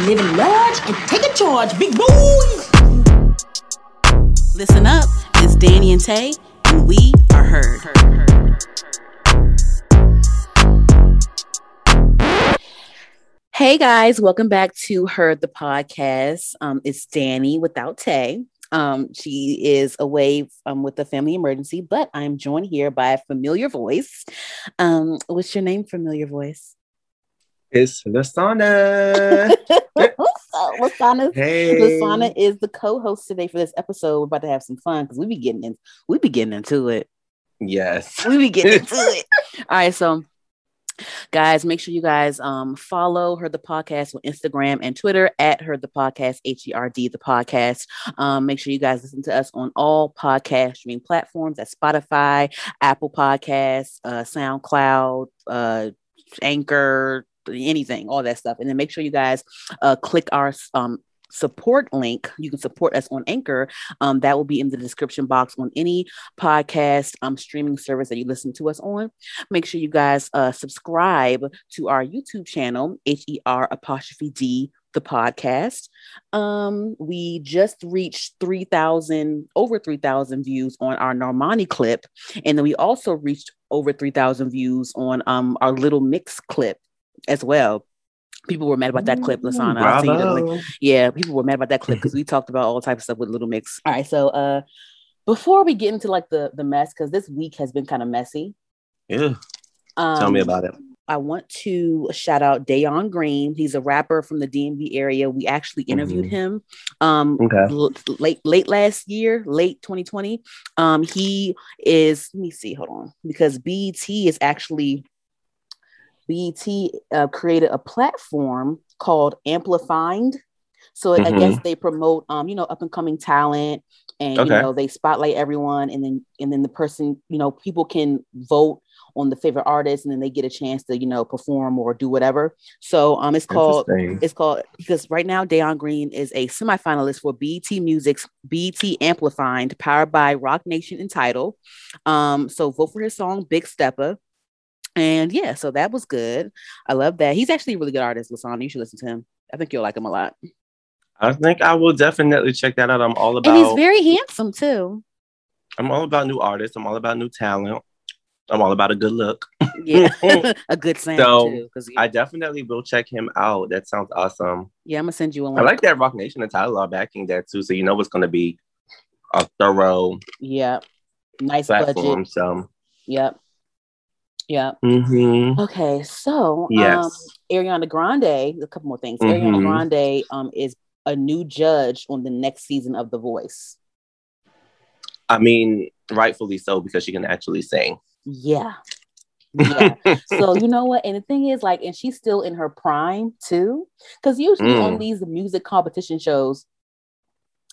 living large and taking charge, big boys. Listen up, it's Danny and Tay, and we are heard. Hey guys, welcome back to Heard the Podcast. Um, it's Danny without Tay. Um, she is away um, with a family emergency, but I'm joined here by a familiar voice. Um, what's your name, familiar voice? It's Lasana. Lasana, hey. Lasana is the co-host today for this episode. We're about to have some fun because we be getting in, we be getting into it. Yes. We be getting into it. All right, so guys make sure you guys um, follow her the podcast on instagram and twitter at her the podcast h-e-r-d the podcast um, make sure you guys listen to us on all podcast streaming platforms at spotify apple podcasts uh, soundcloud uh, anchor anything all that stuff and then make sure you guys uh, click our um, support link. You can support us on Anchor. Um, that will be in the description box on any podcast um, streaming service that you listen to us on. Make sure you guys uh, subscribe to our YouTube channel, H E R apostrophe D the podcast. Um, we just reached 3,000, over 3,000 views on our Normani clip. And then we also reached over 3,000 views on um, our little mix clip as well people were mad about that clip, Lasana. I'll you like, yeah, people were mad about that clip because we talked about all types of stuff with Little Mix. All right, so uh before we get into like the the mess, because this week has been kind of messy. Yeah. Um, Tell me about it. I want to shout out Dayon Green. He's a rapper from the DMV area. We actually interviewed mm-hmm. him um okay. l- late late last year, late 2020. Um he is let me see, hold on, because BET is actually BET uh, created a platform called Amplified. So mm-hmm. I guess they promote, um, you know, up and coming talent, and okay. you know they spotlight everyone, and then and then the person, you know, people can vote on the favorite artist, and then they get a chance to, you know, perform or do whatever. So um, it's called it's called because right now Dayon Green is a semifinalist for BET Music's BET Amplified, powered by Roc Nation and Tidal. Um, so vote for his song Big Stepper. And yeah, so that was good. I love that. He's actually a really good artist, Lasana. You should listen to him. I think you'll like him a lot. I think I will definitely check that out. I'm all about. And he's very handsome too. I'm all about new artists. I'm all about new talent. I'm all about a good look. yeah, a good sound so, too. Yeah. I definitely will check him out. That sounds awesome. Yeah, I'm gonna send you a link. I like that Roc Nation and Tidal are backing that too, so you know what's gonna be a thorough. Yeah, nice platform. Budget. So. Yep. Yeah. Mm-hmm. Okay, so yes. um, Ariana Grande. A couple more things. Mm-hmm. Ariana Grande um, is a new judge on the next season of The Voice. I mean, rightfully so because she can actually sing. Yeah. yeah. so you know what? And the thing is, like, and she's still in her prime too. Because usually mm. on these music competition shows,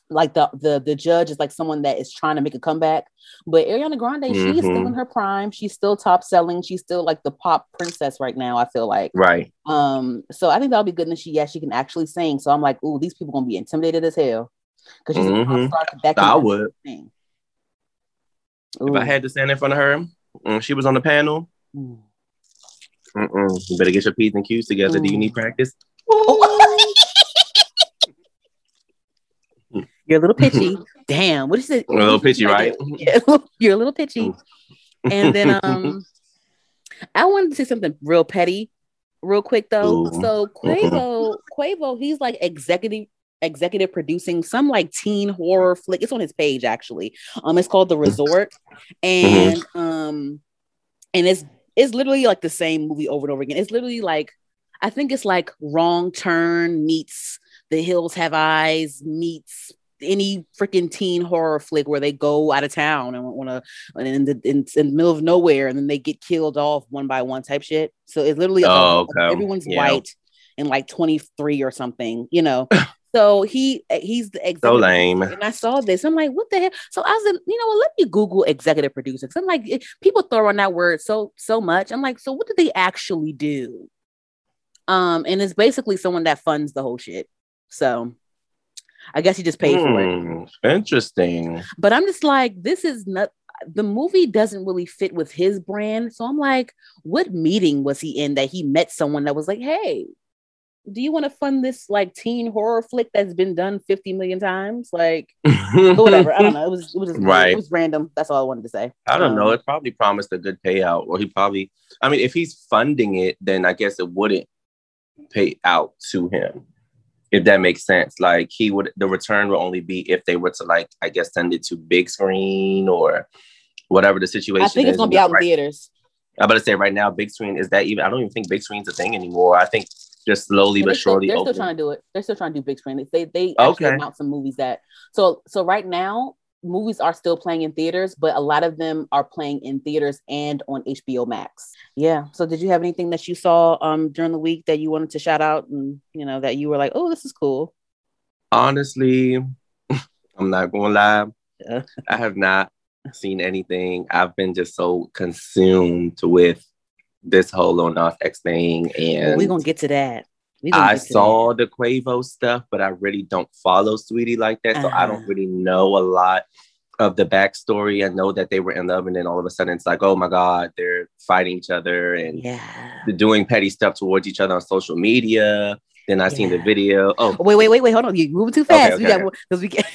like the the the judge is like someone that is trying to make a comeback. But Ariana Grande, mm-hmm. she is still in her prime. She's still top selling. She's still like the pop princess right now. I feel like right. Um, so I think that'll be good. And she yeah, she can actually sing. So I'm like, oh, these people gonna be intimidated as hell because she's mm-hmm. a pop star. That I would. Sing. If I had to stand in front of her, mm, she was on the panel. Mm. You better get your p's and q's together. Mm. Do you need practice? You're a little pitchy. Damn, what is it? A little pitchy, right? You're a little pitchy. and then um I wanted to say something real petty, real quick though. Ooh. So Quavo, Quavo, he's like executive executive producing some like teen horror flick. It's on his page actually. Um, it's called The Resort, and mm-hmm. um, and it's it's literally like the same movie over and over again. It's literally like I think it's like Wrong Turn meets The Hills Have Eyes meets any freaking teen horror flick where they go out of town and want to in the in, in, the middle of nowhere and then they get killed off one by one type shit. So it's literally oh, okay. everyone's yeah. white and like 23 or something, you know. so he he's the executive so lame. And I saw this. I'm like, what the hell? So I was, you know, let me Google executive producer. Cause I'm like, people throw on that word so so much. I'm like, so what do they actually do? Um, and it's basically someone that funds the whole shit. So I guess he just paid for it. Hmm, interesting. But I'm just like, this is not the movie doesn't really fit with his brand. So I'm like, what meeting was he in that he met someone that was like, hey, do you want to fund this like teen horror flick that's been done 50 million times? Like, whatever. I don't know. It was, it was just, right. It was random. That's all I wanted to say. I don't um, know. It probably promised a good payout, or he probably, I mean, if he's funding it, then I guess it wouldn't pay out to him. If that makes sense. Like, he would, the return will only be if they were to, like, I guess, send it to big screen or whatever the situation I think it's going to be out in theaters. I'm about to say right now, big screen is that even? I don't even think big screen's a thing anymore. I think just slowly but surely. They're still trying to do it. They're still trying to do big screen. They they actually okay. announced some movies that so so right now movies are still playing in theaters, but a lot of them are playing in theaters and on HBO Max. Yeah. So did you have anything that you saw um during the week that you wanted to shout out and you know that you were like, oh, this is cool? Honestly, I'm not gonna lie. Yeah. I have not seen anything. I've been just so consumed with this whole Lil Nas X thing, and well, we're gonna get to that. I saw the Quavo stuff, but I really don't follow Saweetie like that, uh-huh. so I don't uh-huh. really know a lot of the backstory. I know that they were in love, and then all of a sudden it's like, oh my god, they're fighting each other and yeah. they're doing petty stuff towards each other on social media. Then I yeah. seen the video. Oh, wait, wait, wait, wait, hold on, you moving too fast. Okay, okay. because we get.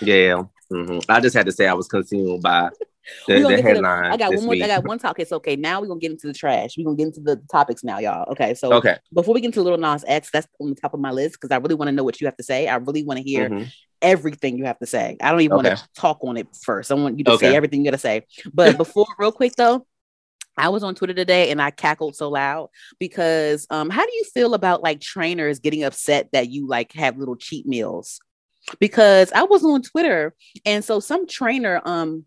yeah, mm-hmm. I just had to say I was consumed by the, the headline. The, I got one more. Week. I got one topic. It's okay. Now we're gonna get into the trash. We're gonna get into the topics now, y'all. Okay. So okay. Before we get into Little Nas X, that's on the top of my list because I really want to know what you have to say. I really want to hear mm-hmm. everything you have to say. I don't even okay. want to talk on it first. I want you to okay. say everything you gotta say. But before, real quick though. I was on Twitter today and I cackled so loud because um, how do you feel about like trainers getting upset that you like have little cheat meals? Because I was on Twitter and so some trainer um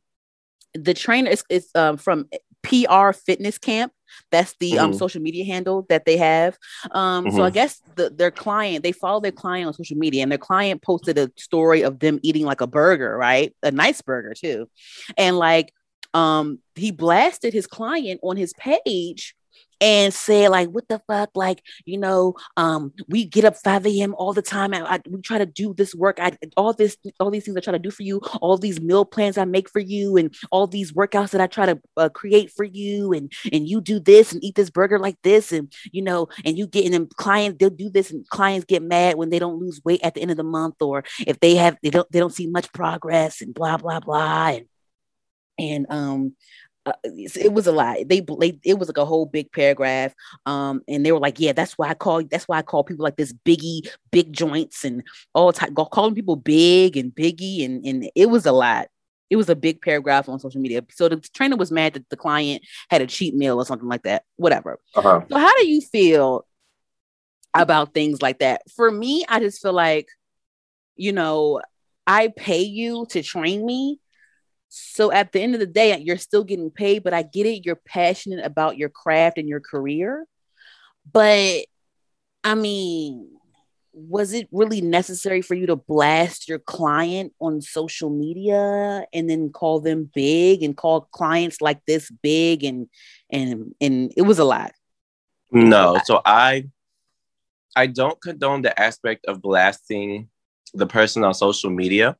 the trainer is, is um, from PR Fitness Camp. That's the um, mm-hmm. um, social media handle that they have. Um, mm-hmm. So I mm-hmm. guess the, their client, they follow their client on social media, and their client posted a story of them eating like a burger, right? A nice burger too, and like um, he blasted his client on his page and said like what the fuck? Like you know um we get up 5 a.m all the time and I, we try to do this work. I all this all these things i try to do for you all these meal plans i make for you and all these workouts that i try to uh, create for you and and you do this and eat this burger like this and you know and you get and clients they'll do this and clients get mad when they don't lose weight at the end of the month or if they have they don't they don't see much progress and blah blah blah and and um uh, it was a lot. They, they it was like a whole big paragraph. Um, and they were like, yeah, that's why I call that's why I call people like this biggie, big joints, and all time calling people big and biggie, and and it was a lot. It was a big paragraph on social media. So the trainer was mad that the client had a cheat meal or something like that. Whatever. Uh-huh. So how do you feel about things like that? For me, I just feel like, you know, I pay you to train me so at the end of the day, you're still getting paid, but I get it. You're passionate about your craft and your career. But I mean, was it really necessary for you to blast your client on social media and then call them big and call clients like this big and and and it was a lot? No, so I I don't condone the aspect of blasting the person on social media.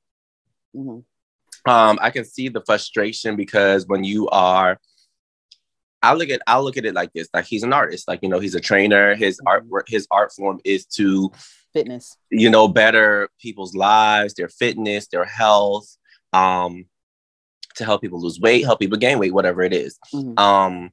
Mm-hmm um, I can see the frustration because when you are, I look at I look at it like this: like he's an artist, like you know, he's a trainer. His mm-hmm. art his art form is to fitness, you know, better people's lives, their fitness, their health, um, to help people lose weight, help people gain weight, whatever it is. Mm-hmm. Um,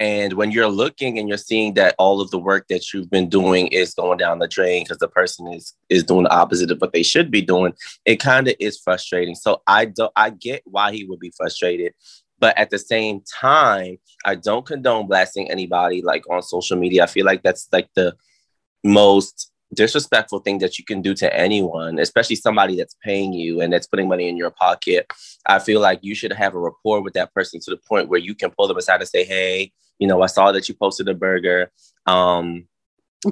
and when you're looking and you're seeing that all of the work that you've been doing is going down the drain because the person is is doing the opposite of what they should be doing, it kind of is frustrating. So I don't I get why he would be frustrated. But at the same time, I don't condone blasting anybody like on social media. I feel like that's like the most disrespectful thing that you can do to anyone, especially somebody that's paying you and that's putting money in your pocket. I feel like you should have a rapport with that person to the point where you can pull them aside and say, "Hey, you know, I saw that you posted a burger. Um,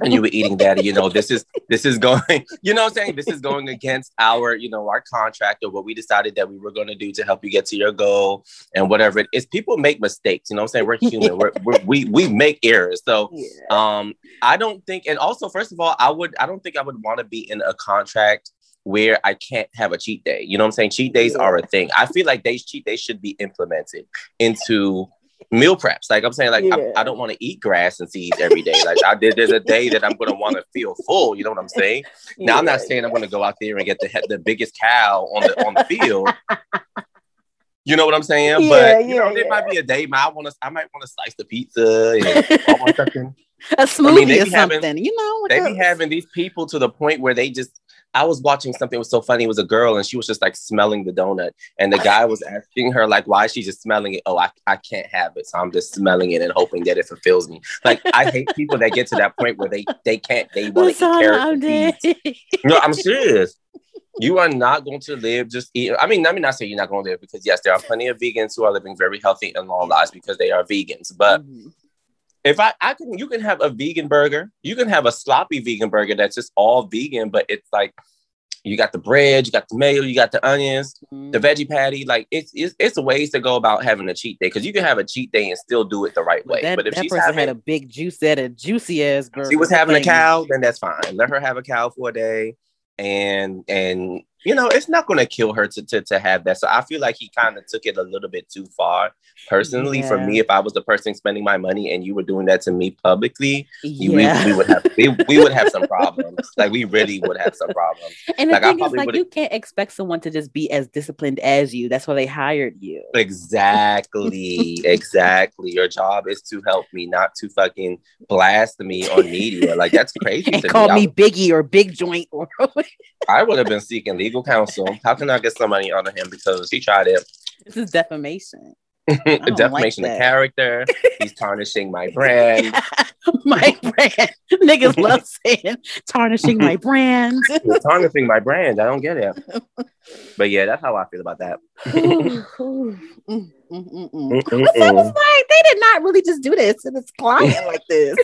and you were eating that, you know, this is this is going, you know I'm saying? This is going against our, you know, our contract or what we decided that we were going to do to help you get to your goal and whatever it is. People make mistakes, you know I'm saying? We're human. we're, we're, we we make errors. So yeah. um I don't think and also first of all, I would I don't think I would want to be in a contract where I can't have a cheat day. You know what I'm saying? Cheat days yeah. are a thing. I feel like these cheat days should be implemented into meal preps. Like I'm saying, like yeah. I, I, don't want to eat grass and seeds every day. Like I did, there's a day that I'm gonna want to feel full. You know what I'm saying? Yeah. Now I'm not saying I'm gonna go out there and get the the biggest cow on the on the field. You know what I'm saying? Yeah, but you know, there might be a day I want to, I might want to slice the pizza and I want something. a smoothie I mean, or something. Having, you know, they be having these people to the point where they just I was watching something was so funny. It was a girl and she was just like smelling the donut. And the guy was asking her, like, why is she just smelling it? Oh, I, I can't have it. So I'm just smelling it and hoping that it fulfills me. Like I hate people that get to that point where they they can't, they want to eat carrots. No, I'm serious. You are not going to live just eat. I mean, let me not say you're not going to live because yes, there are plenty of vegans who are living very healthy and long lives because they are vegans. But mm-hmm if I, I can, you can have a vegan burger. You can have a sloppy vegan burger that's just all vegan, but it's like you got the bread, you got the mayo, you got the onions, mm-hmm. the veggie patty. Like it's it's it's ways to go about having a cheat day because you can have a cheat day and still do it the right way. That, but if that she's person having, had a big juice, at a juicy ass burger. She was having a cow, then that's fine. Let her have a cow for a day, and and you know, it's not going to kill her to, to, to have that. So I feel like he kind of took it a little bit too far. Personally, yeah. for me, if I was the person spending my money and you were doing that to me publicly, yeah. we, we would have we, we would have some problems. like we really would have some problems. And the like, thing is, like, you can't expect someone to just be as disciplined as you. That's why they hired you. Exactly, exactly. Your job is to help me, not to fucking blast me on media. Like that's crazy. and call me, me Biggie or Big Joint. Or I would have been seeking legal legal counsel. How can I get some money out of him because he tried it? This is defamation. defamation like of character. He's tarnishing my brand. my brand. Niggas love saying tarnishing my brand. tarnishing my brand. I don't get it. But yeah, that's how I feel about that. Mm, mm, mm, but it was like they did not really just do this and it's client like this.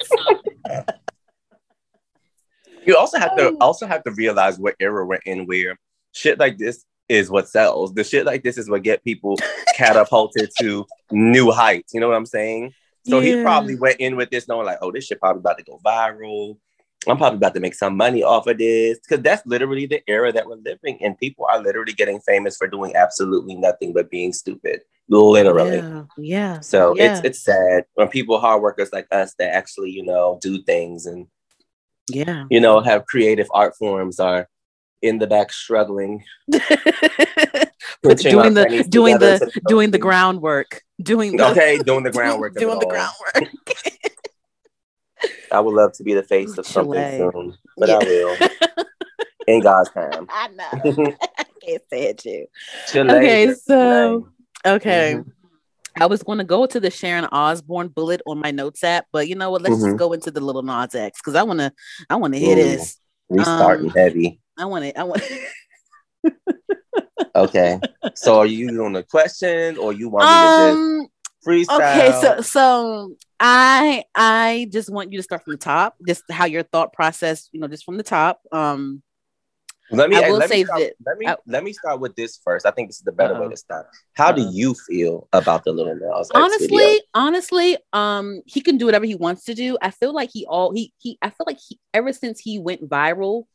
you also have to also have to realize what era we're in where shit like this is what sells. The shit like this is what get people catapulted to new heights. You know what I'm saying? So yeah. he probably went in with this knowing like, oh, this shit probably about to go viral. I'm probably about to make some money off of this because that's literally the era that we're living in. People are literally getting famous for doing absolutely nothing but being stupid, literally. Yeah. yeah. So yeah. it's it's sad when people hard workers like us that actually you know do things and yeah you know have creative art forms are in the back struggling doing the doing the doing the groundwork doing the, okay doing the groundwork doing the groundwork i would love to be the face of something Chile. soon but yeah. i will in god's time i know i can't say it too Chile. okay so okay mm-hmm. I was going to go to the Sharon Osbourne bullet on my notes app, but you know what? Let's mm-hmm. just go into the little Nas X because I want to. I want to hear this. We starting um, heavy. I want it. I want. okay. So are you doing a question or you want me um, to just freestyle? Okay. So so I I just want you to start from the top, just how your thought process, you know, just from the top. Um. Let me. I will let say me start. Let me I, let me start with this first. I think this is the better uh way uh-huh. to start. How uh do uh-huh. you feel about the little Nas? Honestly, honestly, um, he can do whatever he wants to do. I feel like he all he he. I feel like he ever since he went viral,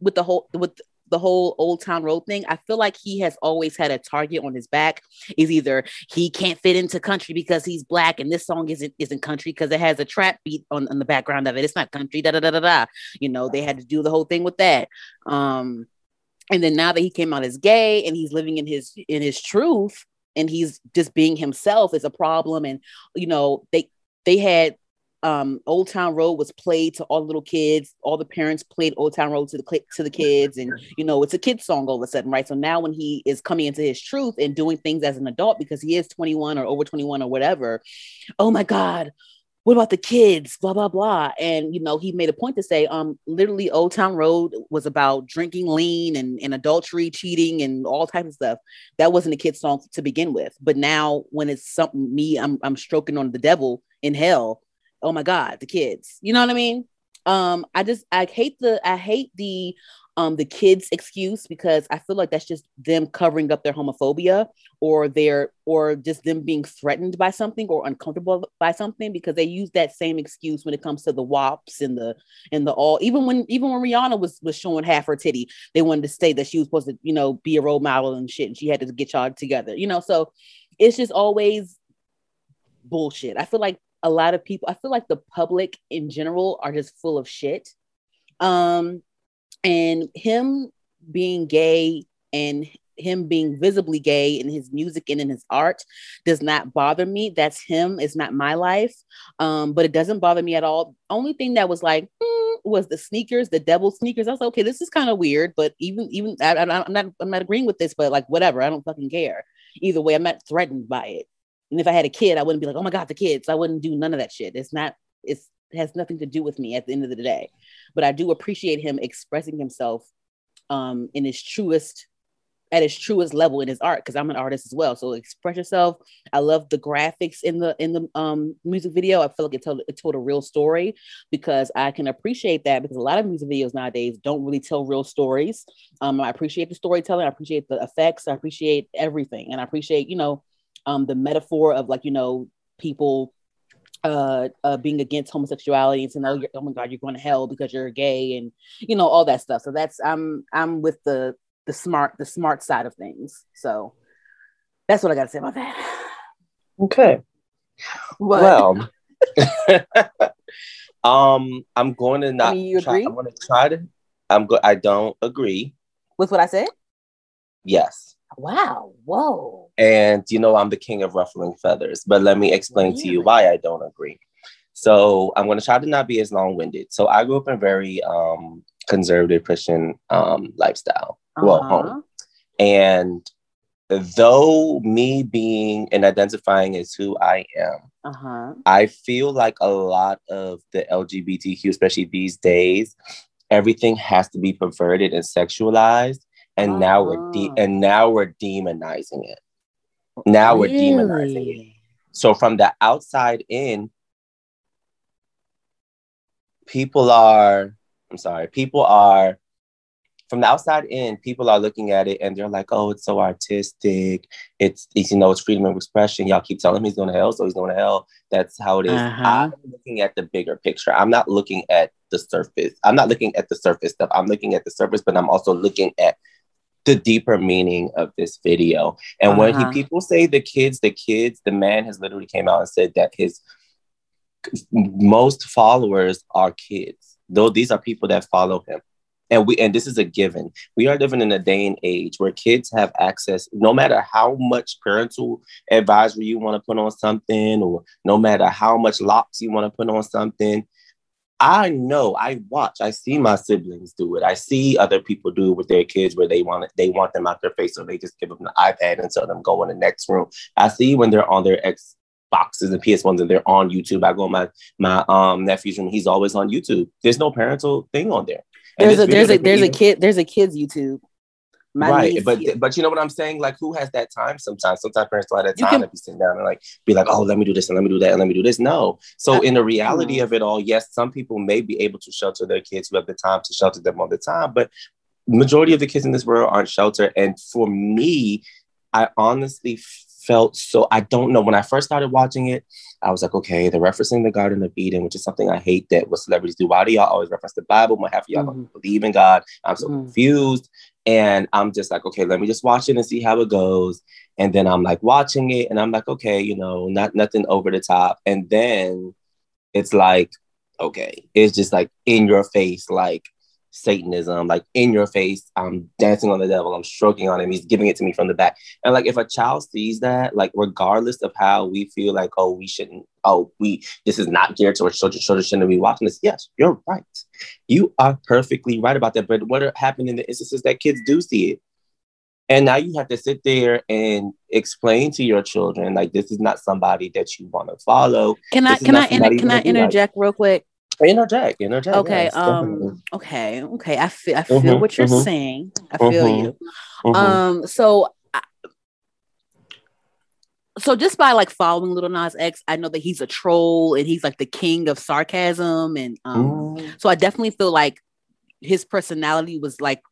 with the whole with the whole old town road thing i feel like he has always had a target on his back is either he can't fit into country because he's black and this song isn't isn't country because it has a trap beat on, on the background of it. It's not country da da da da da. You know they had to do the whole thing with that. Um and then now that he came out as gay and he's living in his in his truth and he's just being himself is a problem and you know they they had um, Old Town Road was played to all the little kids. All the parents played Old Town Road to the to the kids, and you know it's a kid song all of a sudden, right? So now when he is coming into his truth and doing things as an adult because he is 21 or over 21 or whatever, oh my God, what about the kids? Blah blah blah. And you know he made a point to say, um, literally Old Town Road was about drinking lean and, and adultery, cheating, and all types of stuff. That wasn't a kid song to begin with, but now when it's something me, I'm I'm stroking on the devil in hell oh my god the kids. You know what i mean? Um i just i hate the i hate the um the kids excuse because i feel like that's just them covering up their homophobia or their or just them being threatened by something or uncomfortable by something because they use that same excuse when it comes to the WAPs and the and the all. Even when even when rihanna was was showing half her titty they wanted to say that she was supposed to you know be a role model and shit and she had to get y'all together you know? So it's just always bullshit. I feel like a lot of people, I feel like the public in general are just full of shit. Um, and him being gay and him being visibly gay in his music and in his art does not bother me. That's him. It's not my life. Um, but it doesn't bother me at all. Only thing that was like hmm, was the sneakers, the devil sneakers. I was like, okay, this is kind of weird. But even even I, am not I'm not agreeing with this. But like whatever, I don't fucking care. Either way, I'm not threatened by it. And if I had a kid, I wouldn't be like, oh my god, the kids. I wouldn't do none of that shit. It's not. It's it has nothing to do with me at the end of the day. But I do appreciate him expressing himself um, in his truest at his truest level in his art because I'm an artist as well. So express yourself. I love the graphics in the in the um, music video. I feel like it told it told a real story because I can appreciate that because a lot of music videos nowadays don't really tell real stories. Um, I appreciate the storytelling. I appreciate the effects. I appreciate everything, and I appreciate you know um, the metaphor of like you know people uh, uh, being against homosexuality and saying, "Oh, oh my God, you're going to hell because you're gay," and you know all that stuff. So that's I'm I'm with the the smart the smart side of things. So that's what I got to say about that. Okay. Well, um, I'm going to not. I mean, you try, agree? I'm going to try to. I'm go. I don't agree with what I said. Yes. Wow. Whoa. And you know, I'm the king of ruffling feathers, but let me explain really? to you why I don't agree. So I'm going to try to not be as long winded. So I grew up in a very um, conservative Christian um, lifestyle uh-huh. well home. And though me being and identifying as who I am, uh-huh. I feel like a lot of the LGBTQ, especially these days, everything has to be perverted and sexualized, and uh-huh. now we're de- and now we're demonizing it. Now really? we're demonizing it. So from the outside in, people are. I'm sorry. People are from the outside in, people are looking at it and they're like, oh, it's so artistic. It's, it's you know, it's freedom of expression. Y'all keep telling me he's going to hell, so he's going to hell. That's how it is. Uh-huh. I'm looking at the bigger picture. I'm not looking at the surface. I'm not looking at the surface stuff. I'm looking at the surface, but I'm also looking at the deeper meaning of this video. And uh-huh. when he people say the kids, the kids, the man has literally came out and said that his most followers are kids. Though these are people that follow him and we and this is a given we are living in a day and age where kids have access no matter how much parental advisory you want to put on something or no matter how much locks you want to put on something i know i watch i see my siblings do it i see other people do it with their kids where they want it they want them out their face so they just give them an ipad and tell them go in the next room i see when they're on their ex boxes and PS1s and they're on YouTube. I go my my um nephew's room, he's always on YouTube. There's no parental thing on there. There's a there's a there's a kid there's a kids YouTube. My right, but but you know what I'm saying? Like, who has that time? Sometimes, sometimes parents don't have that time can, to be sitting down and like be like, "Oh, let me do this and let me do that and let me do this." No. So, in the reality of it all, yes, some people may be able to shelter their kids who have the time to shelter them all the time, but majority of the kids in this world aren't sheltered. And for me, I honestly felt so. I don't know when I first started watching it. I was like, okay, they're referencing the Garden of Eden, which is something I hate that what celebrities do. Why do y'all always reference the Bible? What half of y'all mm-hmm. believe in God? I'm so mm-hmm. confused. And I'm just like, okay, let me just watch it and see how it goes. And then I'm like watching it and I'm like, okay, you know, not nothing over the top. And then it's like, okay, it's just like in your face, like Satanism, like in your face. I'm dancing on the devil. I'm stroking on him. He's giving it to me from the back. And like, if a child sees that, like, regardless of how we feel, like, oh, we shouldn't, oh, we, this is not geared towards children. Children shouldn't be watching this. Yes, you're right. You are perfectly right about that. But what happened in the instances that kids do see it? And now you have to sit there and explain to your children, like, this is not somebody that you want to follow. Can I, can I, inter- can I interject like. real quick? Interject interject okay yes, um definitely. okay okay i feel i feel mm-hmm, what you're mm-hmm, saying i feel mm-hmm, you mm-hmm. um so so just by like following Little Nas X, I know that he's a troll and he's like the king of sarcasm, and um, mm. so I definitely feel like his personality was like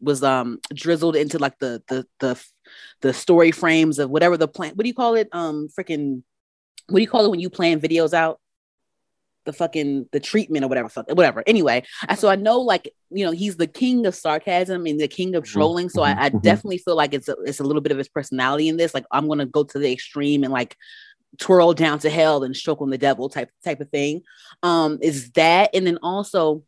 was um drizzled into like the the the the story frames of whatever the plan. What do you call it? Um, freaking, what do you call it when you plan videos out? The fucking the treatment or whatever whatever anyway so i know like you know he's the king of sarcasm and the king of mm-hmm. trolling so I, I, mm-hmm. definitely feel like it's a, it's a little bit of his personality in this like i'm gonna go to the extreme and like twirl down to hell and stroke on the devil type type of thing. Um, is that and then also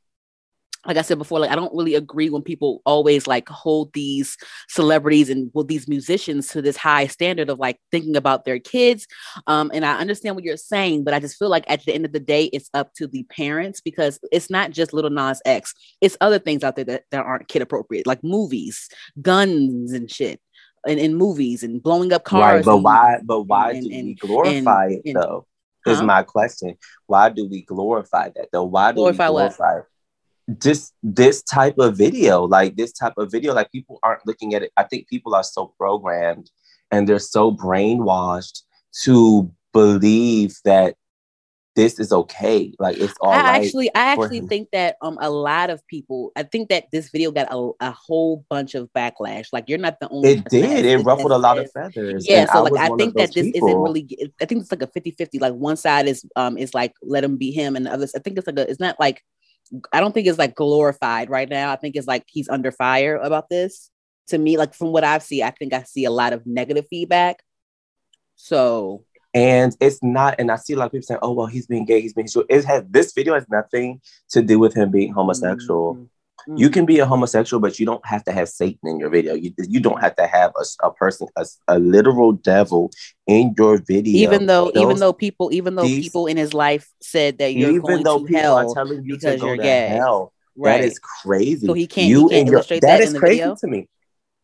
like I said before, like I don't really agree when people always like hold these celebrities and well these musicians to this high standard of like thinking about their kids. Um, and I understand what you're saying, but I just feel like at the end of the day, it's up to the parents because it's not just Little Nas X, it's other things out there that, that aren't kid appropriate, like movies, guns and shit. And in movies and blowing up cars. Right, but and, why? But why and, do and, we glorify it though? Is huh? my question. Why do we glorify that though? Why do glorify we glorify? What? Just this type of video, like this type of video, like people aren't looking at it. I think people are so programmed and they're so brainwashed to believe that this is okay. Like it's all I right actually, I actually think that um a lot of people. I think that this video got a, a whole bunch of backlash. Like you're not the only. It did. It ruffled a lot of feathers. Yeah. So I like I think that this people. isn't really. I think it's like a 50-50. Like one side is um is like let him be him, and the other. I think it's like a. It's not like I don't think it's like glorified right now. I think it's like he's under fire about this. To me, like from what I've seen, I think I see a lot of negative feedback. So and it's not, and I see a lot of people saying, "Oh, well, he's being gay, he's being short." It has this video has nothing to do with him being homosexual. Mm-hmm. Mm. You can be a homosexual, but you don't have to have Satan in your video. You, you don't have to have a, a person, a, a literal devil in your video. Even though, Those, even though people, even though these, people in his life said that you're even though people hell are telling you because you're gay. Hell, right. That is crazy. So he can't. You he can't illustrate your, that, that is crazy video? to me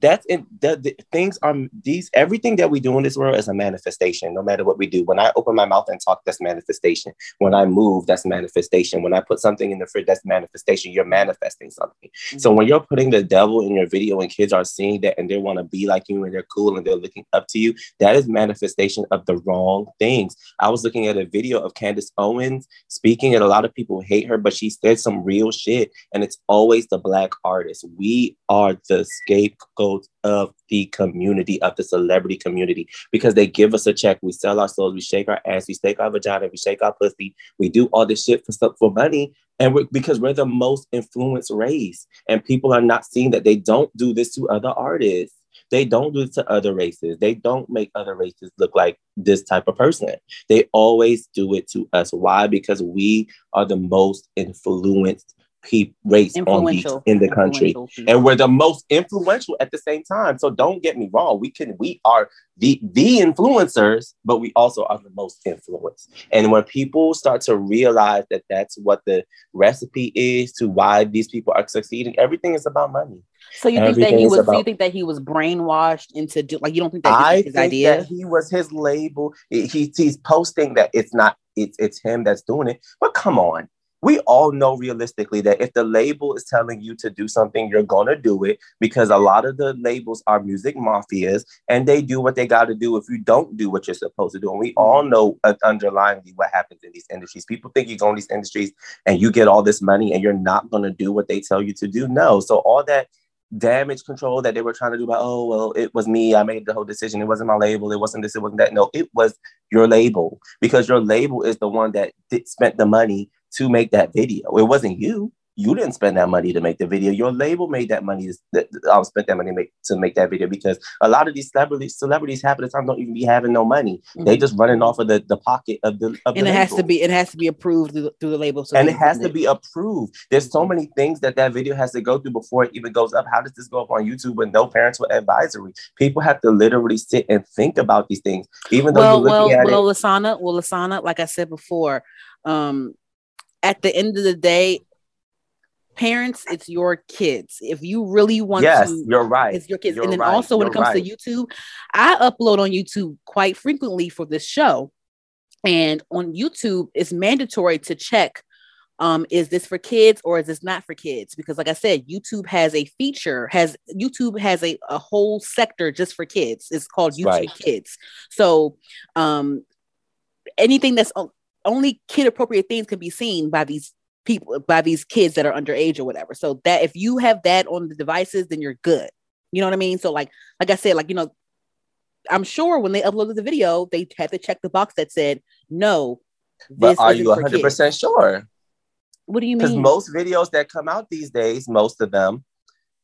that's in the, the, things are these everything that we do in this world is a manifestation no matter what we do. When i open my mouth and talk that's manifestation. When i move that's manifestation. When i put something in the fridge that's manifestation. You're manifesting something. Mm-hmm. so when you're putting the devil in your video and kids are seeing that and they want to be like you and they're cool and they're looking up to you that is manifestation of the wrong things. I was looking at a video of candace owens speaking and a lot of people hate her but she said some real shit and it's always the black artist. We are the scapegoat of the community, of the celebrity community, because they give us a check. We sell our souls, we shake our ass, we stake our vagina, we shake our pussy, we do all this shit for stuff for money. And we're, because we're the most influenced race, and people are not seeing that they don't do this to other artists. They don't do it to other races. They don't make other races look like this type of person. They always do it to us. Why? Because we are the most influenced people race on these in the country and we're the most influential at the same time so don't get me wrong we can we are the the influencers but we also are the most influenced and when people start to realize that that's what the recipe is to why these people are succeeding everything is about money so you think that he was? About, you think that he was brainwashed into do, like you don't think that I his idea? That he was his label. He, he's posting that it's not it's it's him that's doing it. But come on, we all know realistically that if the label is telling you to do something, you're going to do it because a lot of the labels are music mafias and they do what they got to do if you don't do what you're supposed to do. And we all know uh, underlyingly what happens in these industries. People think you go in these industries and you get all this money and you're not going to do what they tell you to do. No. So all that damage control that they were trying to do about, oh, well, it was me. I made the whole decision. It wasn't my label. It wasn't this. It wasn't that. No, it was your label because your label is the one that did, spent the money to make that video. It wasn't you. You didn't spend that money to make the video. Your label made that money. I um, spent that money make, to make that video because a lot of these celebrities, celebrities half of the time don't even be having no money. Mm-hmm. They just running off of the, the pocket of the. Of and the it label. has to be it has to be approved through, through the label. So and it has to it. be approved. There's so many things that that video has to go through before it even goes up. How does this go up on YouTube with no parental advisory? People have to literally sit and think about these things, even though well, you're looking well, at well, it. Lasana, well, Lasana, like I said before, um, at the end of the day, parents, it's your kids. If you really want yes, to, you're right. It's your kids. You're and then right. also when you're it comes right. to YouTube, I upload on YouTube quite frequently for this show. And on YouTube, it's mandatory to check um, is this for kids or is this not for kids? Because like I said, YouTube has a feature, has YouTube has a, a whole sector just for kids. It's called YouTube right. Kids. So um anything that's only kid appropriate things can be seen by these people by these kids that are underage or whatever. So that if you have that on the devices then you're good. You know what i mean? So like like i said like you know i'm sure when they uploaded the video they had to check the box that said no but are you 100% sure? What do you mean? because most videos that come out these days most of them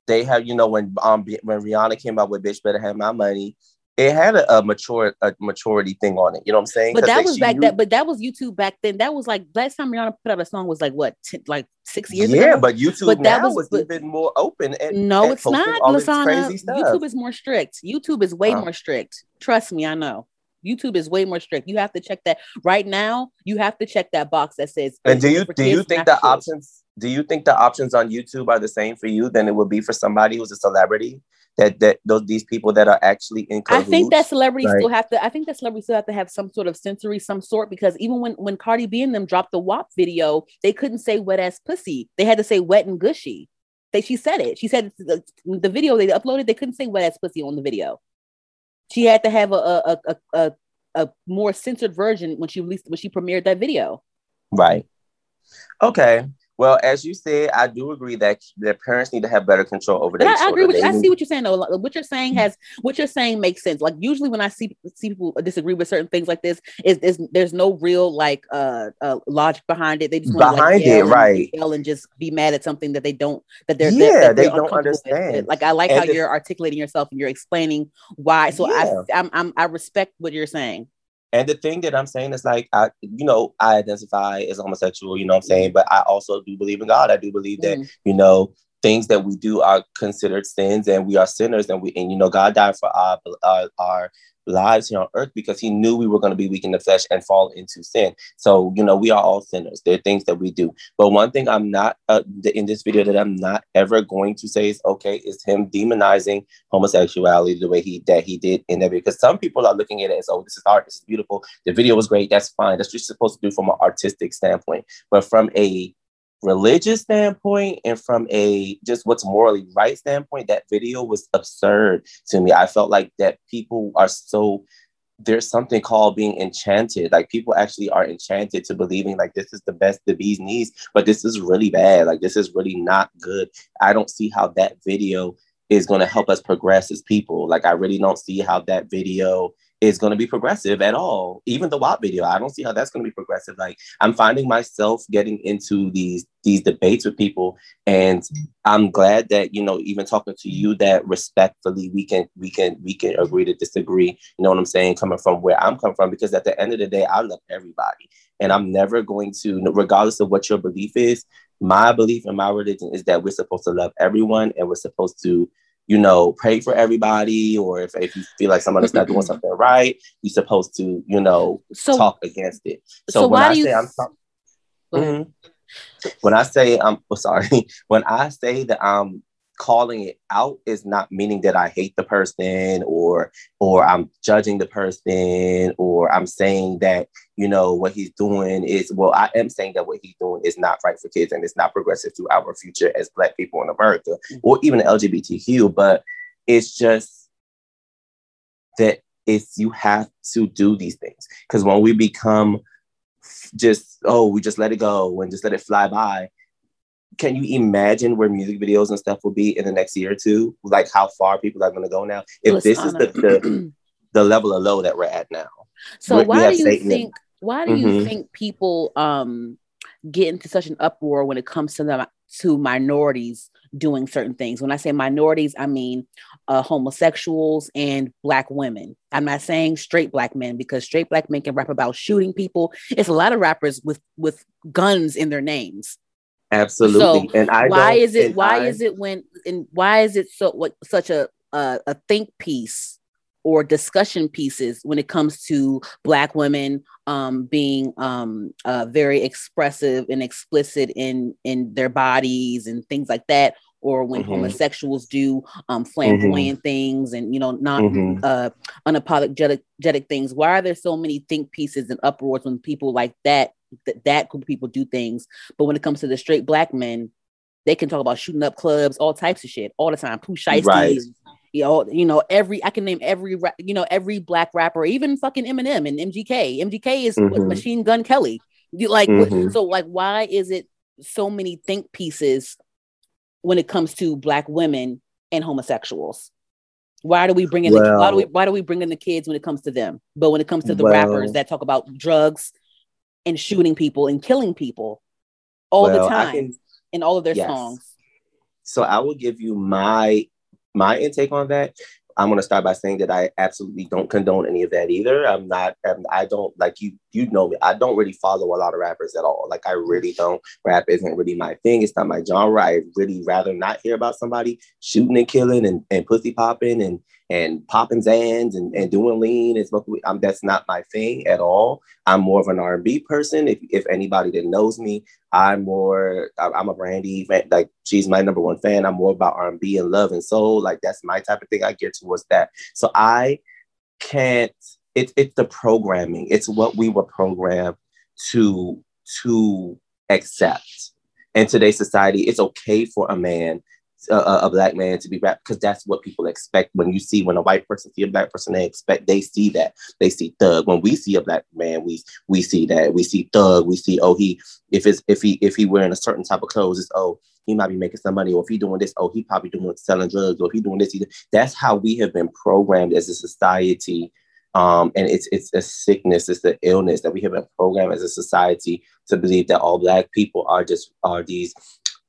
they have you know when um when rihanna came out with bitch better have my money it had a, a, mature a maturity thing on it. You know what I'm saying? But that was back knew... that. But that was YouTube back then. That was like last time Rihanna put out a song was like what, t- like six years yeah, ago. Yeah, but YouTube but that was, was but, even more open. And, no, it's not, Lasana. YouTube is more strict. YouTube is way more strict. Trust me, I know. YouTube is way more strict. You have to check that right now. You have to check that box that says. And do you do you think the options? Do you think the options on YouTube are the same for you than it would be for somebody who's a celebrity? That that those these people that are actually in cahoots, I think that celebrities still have to I think that celebrities still have to have some sort of sensory some sort because even when when Cardi B and them dropped the WAP video, they couldn't say wet ass pussy. They had to say wet and gushy. They she said it. She said the, the video they uploaded, they couldn't say wet ass pussy on the video. She had to have a a, a a a more censored version when she released when she premiered that video. Right. Okay. Well, as you said, I do agree that their parents need to have better control over their. I, I agree with you. I see what you're saying. Though, what you're saying has what you're saying makes sense. Like usually when I see see people disagree with certain things like this, is, is there's no real like uh, uh logic behind it. They just behind like, it, right? Yell and just be mad at something that they don't that they're yeah that, they don't understand. With. Like I like and how you're articulating yourself and you're explaining why. So yeah. I I'm, I'm I respect what you're saying. And the thing that I'm saying is like I, you know, I identify as homosexual, you know what I'm saying? But I also do believe in God. I do believe that, mm. you know, things that we do are considered sins and we are sinners and we and you know God died for our our, our lives here on earth because he knew we were going to be weak in the flesh and fall into sin. So, you know, we are all sinners. There are things that we do. But one thing I'm not uh, in this video that I'm not ever going to say is okay is him demonizing homosexuality the way he that he did in that because some people are looking at it as oh this is art, this is beautiful. The video was great. That's fine. That's what you're supposed to do from an artistic standpoint. But from a religious standpoint and from a just what's morally right standpoint, that video was absurd to me. I felt like that people are so there's something called being enchanted. Like people actually are enchanted to believing like this is the best the bees needs, but this is really bad. Like this is really not good. I don't see how that video is going to help us progress as people. Like I really don't see how that video is going to be progressive at all. Even the WAP video, I don't see how that's going to be progressive. Like I'm finding myself getting into these these debates with people, and I'm glad that you know even talking to you that respectfully we can we can we can agree to disagree. You know what I'm saying? Coming from where I'm coming from, because at the end of the day, I love everybody, and I'm never going to, regardless of what your belief is. My belief in my religion is that we're supposed to love everyone, and we're supposed to you know, pray for everybody, or if, if you feel like somebody's not doing something right, you're supposed to, you know, so, talk against it. So, so when I say I'm mm-hmm. when I say I'm oh, sorry, when I say that I'm calling it out is not meaning that I hate the person or or I'm judging the person or I'm saying that you know what he's doing is well I am saying that what he's doing is not right for kids and it's not progressive to our future as black people in America mm-hmm. or even LGBTQ but it's just that it's you have to do these things. Because when we become just oh we just let it go and just let it fly by can you imagine where music videos and stuff will be in the next year or two? Like how far people are going to go now? If this is the, the, the level of low that we're at now. So why do you Satan think? Why do mm-hmm. you think people um, get into such an uproar when it comes to the to minorities doing certain things? When I say minorities, I mean uh, homosexuals and black women. I'm not saying straight black men because straight black men can rap about shooting people. It's a lot of rappers with with guns in their names Absolutely. So and I why is it why I, is it when and why is it so what such a a, a think piece or discussion pieces when it comes to black women um, being um, uh, very expressive and explicit in in their bodies and things like that or when mm-hmm. homosexuals do um, flamboyant mm-hmm. things and you know not mm-hmm. uh, unapologetic things why are there so many think pieces and uproars when people like that that that group of people do things. But when it comes to the straight black men, they can talk about shooting up clubs, all types of shit, all the time. Pooh Shiesty, right. you know, you know, every I can name every you know every black rapper, even fucking Eminem and MGK. MGK is mm-hmm. Machine Gun Kelly. You like mm-hmm. so like why is it so many think pieces when it comes to black women and homosexuals? Why do we bring in well, the, why do we why do we bring in the kids when it comes to them? But when it comes to the well, rappers that talk about drugs and shooting people and killing people all well, the time can, in all of their yes. songs. So I will give you my my intake on that. I'm gonna start by saying that I absolutely don't condone any of that either. I'm not. I'm, I don't like you. You know me. I don't really follow a lot of rappers at all. Like I really don't. Rap isn't really my thing. It's not my genre. I really rather not hear about somebody shooting and killing and, and pussy popping and and popping Xans and, and doing lean and smoking. That's not my thing at all. I'm more of an R&B person. If, if anybody that knows me, I'm more, I'm a Brandy fan. Like she's my number one fan. I'm more about R&B and love and soul. Like that's my type of thing. I get towards that. So I can't, it's it's the programming. It's what we were programmed to, to accept. In today's society, it's okay for a man a, a, black man to be rap because that's what people expect. When you see when a white person see a black person they expect they see that. They see thug. When we see a black man we we see that. We see thug. We see oh he if it's if he if he wearing a certain type of clothes it's oh he might be making some money. Or if he doing this oh he probably doing selling drugs. Or he doing this he, that's how we have been programmed as a society um, and it's it's a sickness, it's the illness that we have been programmed as a society to believe that all black people are just are these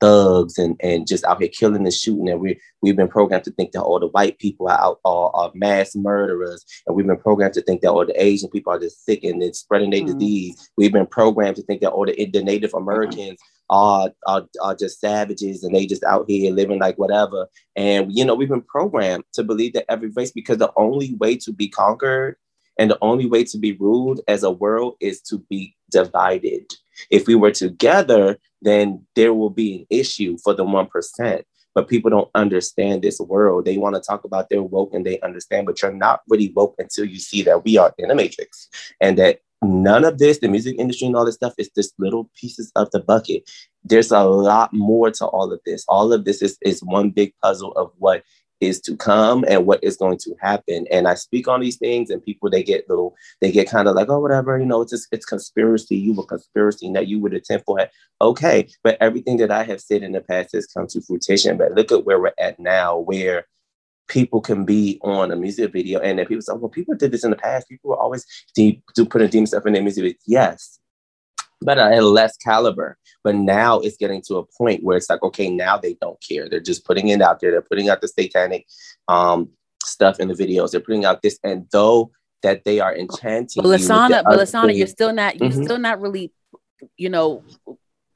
thugs and, and just out here killing and shooting. And we, we've been programmed to think that all the white people are out are, are mass murderers. And we've been programmed to think that all the Asian people are just sick and spreading their mm. disease. We've been programmed to think that all the, the Native Americans are, are, are just savages and they just out here living like whatever. And, you know, we've been programmed to believe that every race, because the only way to be conquered and the only way to be ruled as a world is to be divided. If we were together, then there will be an issue for the 1%. But people don't understand this world. They want to talk about their woke and they understand, but you're not really woke until you see that we are in a matrix and that none of this, the music industry and all this stuff, is just little pieces of the bucket. There's a lot more to all of this. All of this is, is one big puzzle of what is to come and what is going to happen. And I speak on these things, and people they get little, they get kind of like, oh, whatever, you know, it's just, it's conspiracy. You were conspiracy that you would attempt for it. Okay, but everything that I have said in the past has come to fruition. But look at where we're at now, where people can be on a music video, and then people say, well, people did this in the past. People were always deep, do putting demon stuff in their music videos. Yes, but at a less caliber. But now it's getting to a point where it's like, okay, now they don't care. They're just putting it out there. They're putting out the satanic um, stuff in the videos. They're putting out this, and though that they are enchanting. But Lasana, but Lasana, you're still not, you're mm-hmm. still not really, you know,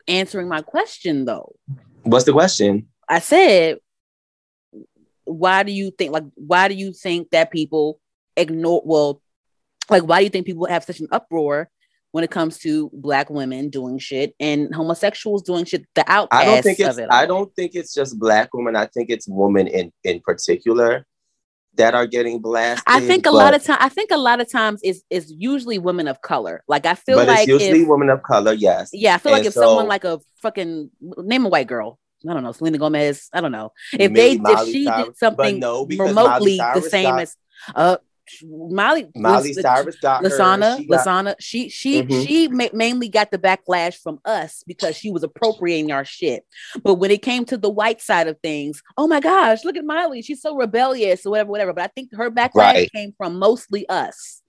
answering my question though. What's the question? I said, why do you think, like, why do you think that people ignore? Well, like, why do you think people have such an uproar when it comes to black women doing shit and homosexuals doing shit. The outcasts I don't think it's, I don't think it's just black women. I think it's women in in particular that are getting blasted. I think a lot of time. I think a lot of times is is usually women of color. Like I feel but like it's usually if, women of color. Yes. Yeah, I feel and like if so, someone like a fucking name a white girl. I don't know, Selena Gomez. I don't know if they if she Cyrus, did something no, remotely the same as uh Miley Miley Cyrus got Lasana, she Lasana, she she mm-hmm. she ma- mainly got the backlash from us because she was appropriating our shit. But when it came to the white side of things, oh my gosh, look at Miley, she's so rebellious or whatever, whatever. But I think her backlash right. came from mostly us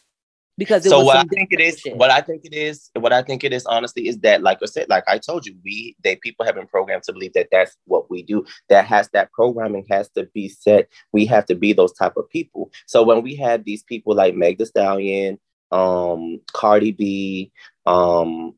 because so what I think it is, shit. what I think it is, what I think it is, honestly, is that, like I said, like I told you, we they people have been programmed to believe that that's what we do. That has that programming has to be set. We have to be those type of people. So when we had these people like Meg Thee Stallion, um, Cardi B, um,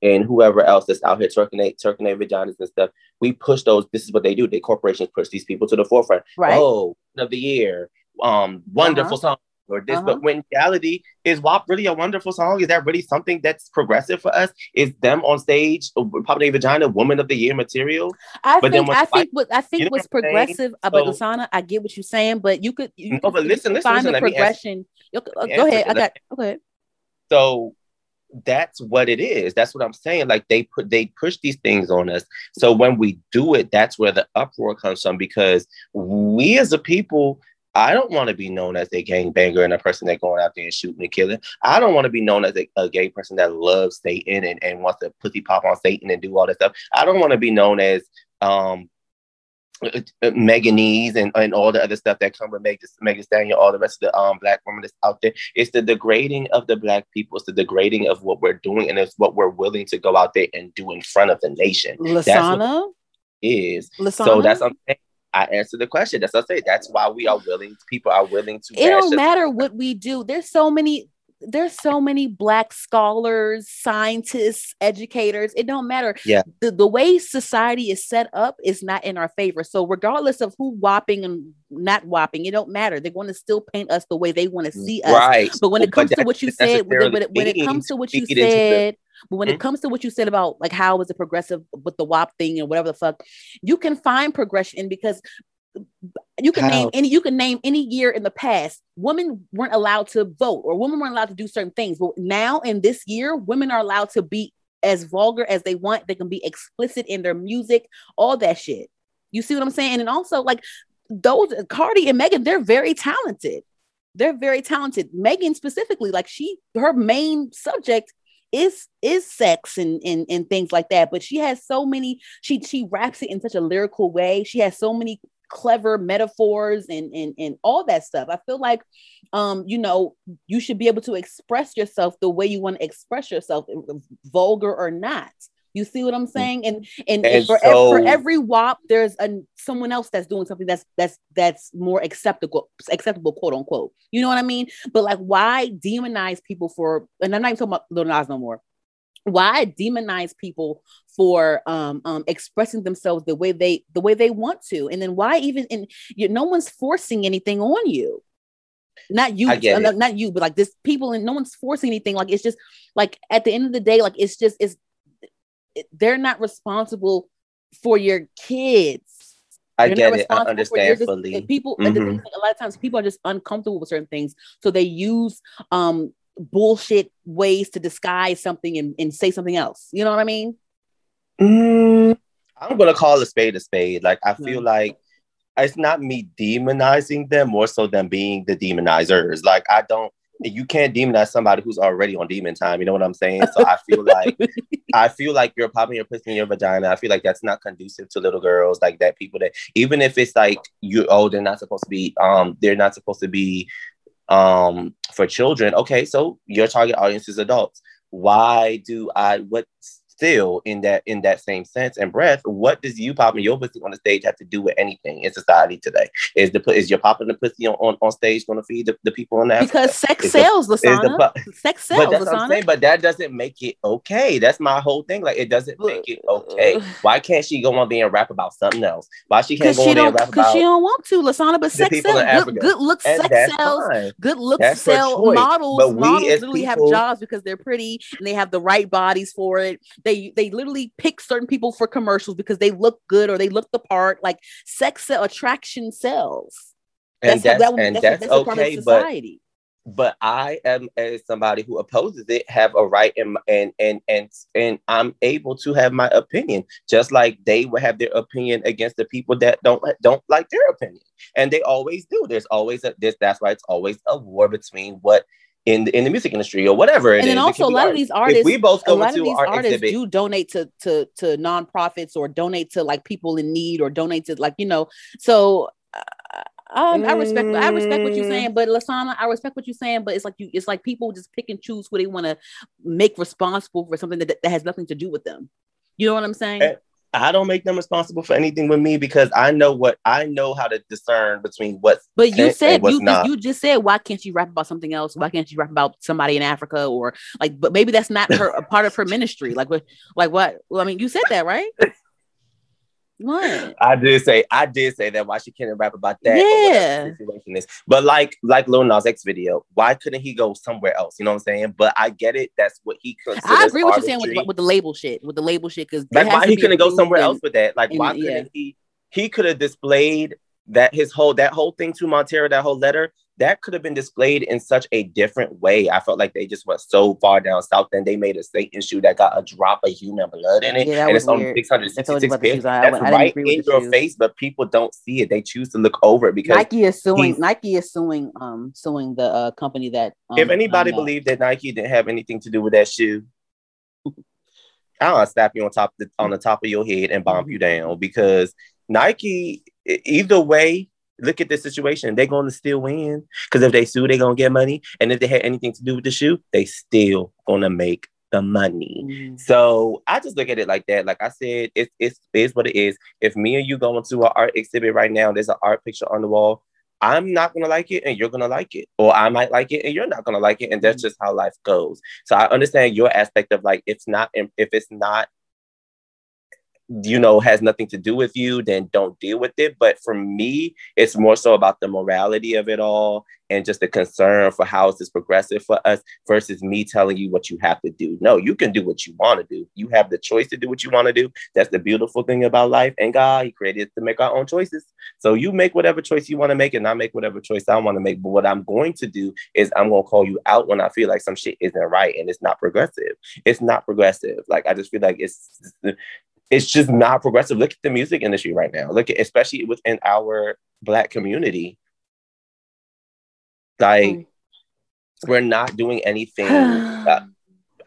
and whoever else that's out here twerking their, their vaginas and stuff, we push those. This is what they do. The corporations push these people to the forefront. Right. Oh, of the year, um, wonderful uh-huh. song or this, uh-huh. but when reality is WAP really a wonderful song? Is that really something that's progressive for us? Is them on stage, uh, Popping Vagina, Woman of the Year material? I but think, I think, what I think you know what's what progressive about so, Lasana, I get what you're saying, but you could, you, no, but listen, listen, find listen, the progression. Uh, go ahead, I got, okay. So that's what it is. That's what I'm saying. Like they put they push these things on us. So when we do it, that's where the uproar comes from because we as a people I don't want to be known as a gang banger and a person that going out there and shooting and killing. I don't want to be known as a, a, gay person that loves Satan and, and wants to pussy pop on Satan and do all that stuff. I don't want to be known as um uh, uh, Meganese and, and all the other stuff that come with Megan, Megan Stallion, all the rest of the um black women that's out there. It's the degrading of the black people. It's the degrading of what we're doing, and it's what we're willing to go out there and do in front of the nation. Lasana is. Lasana? So that's I'm saying I answered the question. That's what I say. That's why we are willing. People are willing to. It don't matter what we do. There's so many there's so many black scholars, scientists, educators. It don't matter. Yeah. The, the way society is set up is not in our favor. So regardless of who whopping and not whopping, it don't matter. They're going to still paint us the way they want to see us. Right. But when it comes to what you said, when it, when it comes to what you said, but when mm-hmm. it comes to what you said about like how was it progressive with the WAP thing and whatever the fuck, you can find progression because you can How? name any you can name any year in the past women weren't allowed to vote or women weren't allowed to do certain things. But now in this year women are allowed to be as vulgar as they want. They can be explicit in their music all that shit. You see what i'm saying? And also like those cardi and megan they're very talented. They're very talented. Megan specifically like she her main subject is is sex and, and and things like that but she has so many she she raps it in such a lyrical way she has so many clever metaphors and, and and all that stuff. I feel like um you know you should be able to express yourself the way you want to express yourself vulgar or not. You see what I'm mm. saying? And and, and for, so, for every WAP, there's a someone else that's doing something that's that's that's more acceptable, acceptable, quote unquote. You know what I mean? But like, why demonize people for? And I'm not even talking about Lil Nas no more why demonize people for um, um, expressing themselves the way they the way they want to and then why even and you, no one's forcing anything on you not you uh, not, not you but like this people and no one's forcing anything like it's just like at the end of the day like it's just it's it, they're not responsible for your kids I get it. I understand just, fully. People, mm-hmm. a lot of times, people are just uncomfortable with certain things, so they use um bullshit ways to disguise something and, and say something else. You know what I mean? Mm, I'm gonna call a spade a spade. Like I feel yeah. like it's not me demonizing them, more so than being the demonizers. Like I don't you can't demonize somebody who's already on demon time. You know what I'm saying? So I feel like I feel like you're popping your pussy in your vagina. I feel like that's not conducive to little girls like that. People that even if it's like you oh they're not supposed to be um they're not supposed to be um, for children, okay, so your target audience is adults. Why do I what still in that in that same sense and breath, what does you popping your pussy on the stage have to do with anything in society today? Is the is your popping the pussy on, on, on stage going to feed the, the people in that? Because sex is sells, the, Lasana. The, sex sells, but that's Lasana. What I'm saying, but that doesn't make it okay. That's my whole thing. Like it doesn't make it okay. Why can't she go on being and rap about something else? Why she can't go she on and rap about? Because she don't want to, Lasana. But sex sells. Good, good looks, and sex sells. Fine. Good looks that's sell. Models, but models literally people, have jobs because they're pretty and they have the right bodies for it. They they literally pick certain people for commercials because they look good or they look the part. Like sex attraction sells. And that's, that's, that, and that's, that's okay, but but I am as somebody who opposes it have a right and and and and and I'm able to have my opinion just like they would have their opinion against the people that don't don't like their opinion and they always do there's always a this that's why it's always a war between what in the, in the music industry or whatever. and then also a lot art. of these artists, if we both go a lot of these artists exhibit, do donate to to to nonprofits or donate to like people in need or donate to like you know. So uh, um, I respect I respect what you're saying, but Lasana, I respect what you're saying, but it's like you it's like people just pick and choose who they want to make responsible for something that, that has nothing to do with them. You know what I'm saying? And, I don't make them responsible for anything with me because I know what I know how to discern between what's. But you said you just, you just said why can't you rap about something else? Why can't you rap about somebody in Africa or like? But maybe that's not her a part of her ministry. Like what? Like what? Well, I mean, you said that right? What? I did say I did say that why she can't rap about that. Yeah. situation is. But like like Lil Nas X video, why couldn't he go somewhere else? You know what I'm saying? But I get it. That's what he. I agree with you saying with, with, the label shit. With the label shit, because like why he couldn't go somewhere else with that? Like why couldn't yeah. he? He could have displayed that his whole that whole thing to Montero, that whole letter that could have been displayed in such a different way. I felt like they just went so far down south, and they made a Satan shoe that got a drop of human blood in it, yeah, and it's only 666 bits. That's I, right in your shoes. face, but people don't see it. They choose to look over it because Nike is suing. Nike is suing. Um, suing the uh, company that. Um, if anybody um, believed that Nike didn't have anything to do with that shoe. I'll slap you on top the, on the top of your head and bomb you down because Nike, either way, look at the situation. They're going to still win because if they sue, they're going to get money. And if they had anything to do with the shoe, they still going to make the money. Mm. So I just look at it like that. Like I said, it's it's is what it is. If me and you go into an art exhibit right now, there's an art picture on the wall. I'm not gonna like it and you're gonna like it, or I might like it and you're not gonna like it, and that's mm. just how life goes. So I understand your aspect of like it's not if it's not you know has nothing to do with you then don't deal with it. But for me it's more so about the morality of it all and just the concern for how is this progressive for us versus me telling you what you have to do. No you can do what you want to do. You have the choice to do what you want to do. That's the beautiful thing about life. And god he created us to make our own choices. So you make whatever choice you want to make and i make whatever choice i want to make. But what i'm going to do is i'm going to call you out when i feel like some shit isn't right and it's not progressive. It's not progressive. Like i just feel like it's it's just not progressive. Look at the music industry right now. Look at especially within our black community. Like mm. we're not doing anything.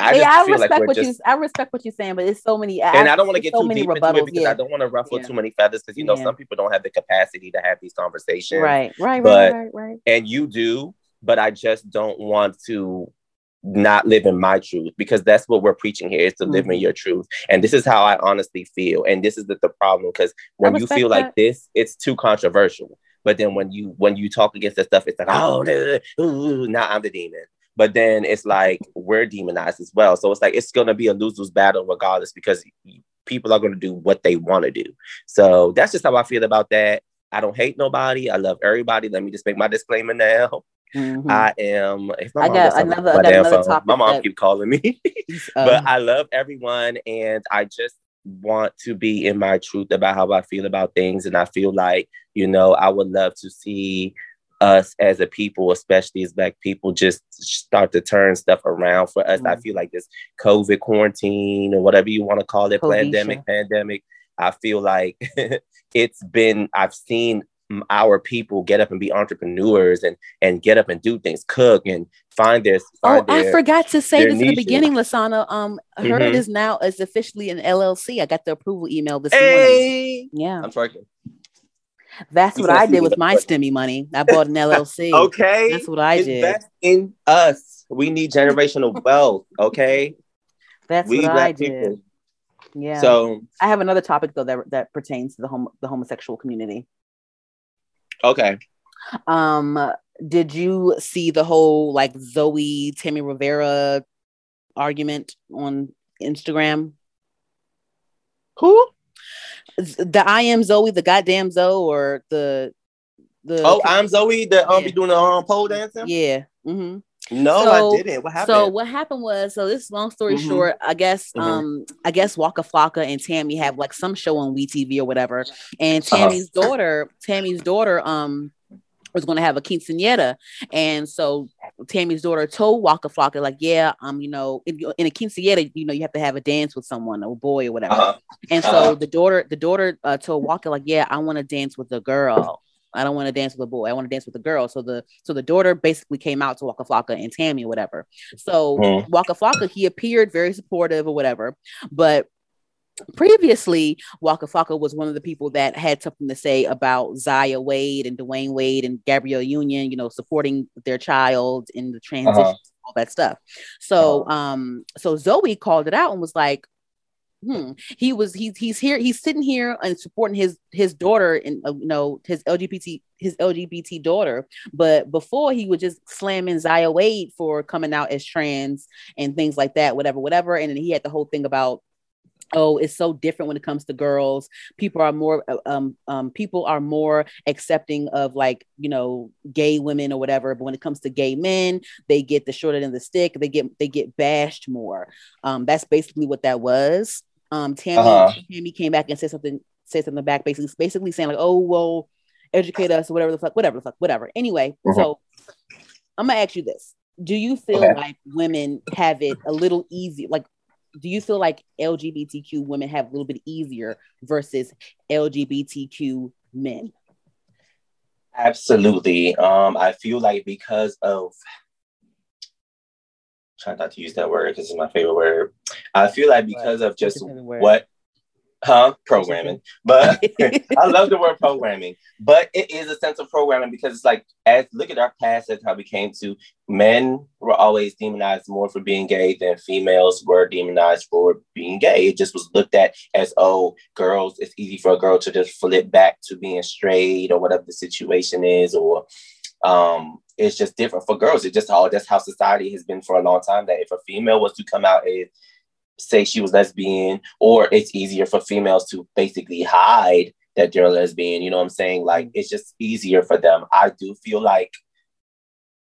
I yeah, I respect like what just, you. I respect what you're saying, but it's so many. And I, don't want to get so too deep into it because yeah. I don't want to ruffle yeah. too many feathers because you know some people don't have the capacity to have these conversations. Right, right, but, right, right, right. And you do, but I just don't want to not living my truth because that's what we're preaching here is to mm-hmm. live in mm-hmm. your truth. And this is how i honestly feel and this is the, the problem because when you feel that. like this it's too controversial. But then when you when you talk against that stuff it's like oh now i'm the demon. But then it's like we're demonized as well. So it's like it's going to be a lose-lose battle regardless because people are going to do what they want to do. So that's just how i feel about that. I don't hate nobody. I love everybody. Let me just make my disclaimer now Mm-hmm. I am. I got another, I got another topic. My mom that... keep calling me, but um, I love everyone, and I just want to be in my truth about how I feel about things, and I feel like you know I would love to see us as a people, especially as Black people, just start to turn stuff around for us. Mm-hmm. I feel like this COVID quarantine or whatever you want to call it, pandemic, pandemic. I feel like it's been. I've seen our people get up and be entrepreneurs and and get up and do things, cook and find their. Find oh, their, I forgot to say this in the beginning, Lasana. Um, her mm-hmm. is now is officially an LLC. I got the approval email this hey! morning. Yeah, I'm sorry. That's what I did with my stimmy money. I bought an LLC. okay, that's what I Invest did. in us. We need generational wealth. Okay, that's we what I did. People. Yeah. So I have another topic though that that pertains to the home the homosexual community. Okay. Um, did you see the whole like Zoe Tammy Rivera argument on Instagram? Who? The I am Zoe, the goddamn Zoe, or the the Oh, I'm Zoe, the um yeah. be doing the um pole dancing? Yeah. Mm-hmm. No, so, I didn't. What happened? So what happened was, so this long story mm-hmm. short, I guess, mm-hmm. um, I guess Waka Flocka and Tammy have like some show on WeTV or whatever, and uh-huh. Tammy's uh-huh. daughter, Tammy's daughter, um, was going to have a quinceanera, and so Tammy's daughter told Waka Flocka like, yeah, um, you know, in, in, a quinceanera, you know, you have to have a dance with someone, a boy or whatever, uh-huh. and so uh-huh. the daughter, the daughter uh, told Waka like, yeah, I want to dance with a girl. I don't want to dance with a boy. I want to dance with a girl. So the so the daughter basically came out to Waka Flocka and Tammy or whatever. So mm. Waka Flocka, he appeared very supportive or whatever, but previously Waka Flocka was one of the people that had something to say about Zaya Wade and Dwyane Wade and Gabrielle Union, you know, supporting their child in the transition, uh-huh. all that stuff. So uh-huh. um so Zoe called it out and was like, hmm, he was he's he's here he's sitting here and supporting his his daughter and uh, you know his LGBT his LGBT daughter, but before he was just slamming Zaya Wade for coming out as trans and things like that, whatever, whatever. And then he had the whole thing about oh it's so different when it comes to girls. People are more uh, um, um people are more accepting of like you know gay women or whatever. But when it comes to gay men they get the short end of the stick. They get they get bashed more. Um that's basically what that was um, Tammy, uh-huh. Tammy came back and said something, said something back, basically, basically saying like, "Oh, well, educate us, or whatever the fuck, whatever the fuck, whatever." Anyway, uh-huh. so I'm gonna ask you this: Do you feel okay. like women have it a little easy? Like, do you feel like LGBTQ women have a little bit easier versus LGBTQ men? Absolutely. Um, I feel like because of try not to use that word because it's my favorite word. I feel like because of just what huh? Programming. But i love the word programming. But it is a sense of programming because it's like as look at our past as how we came to. Men were always demonized more for being gay than females were demonized for being gay. It just was looked at as oh girls it's easy for a girl to just flip back to being straight or whatever the situation is or um it's just different for girls it just all that's how society has been for a long time that if a female was to come out and say she was lesbian, or it's easier for females to basically hide that they're lesbian. You know what I'm saying? Like mm. it's just easier for them. I do feel like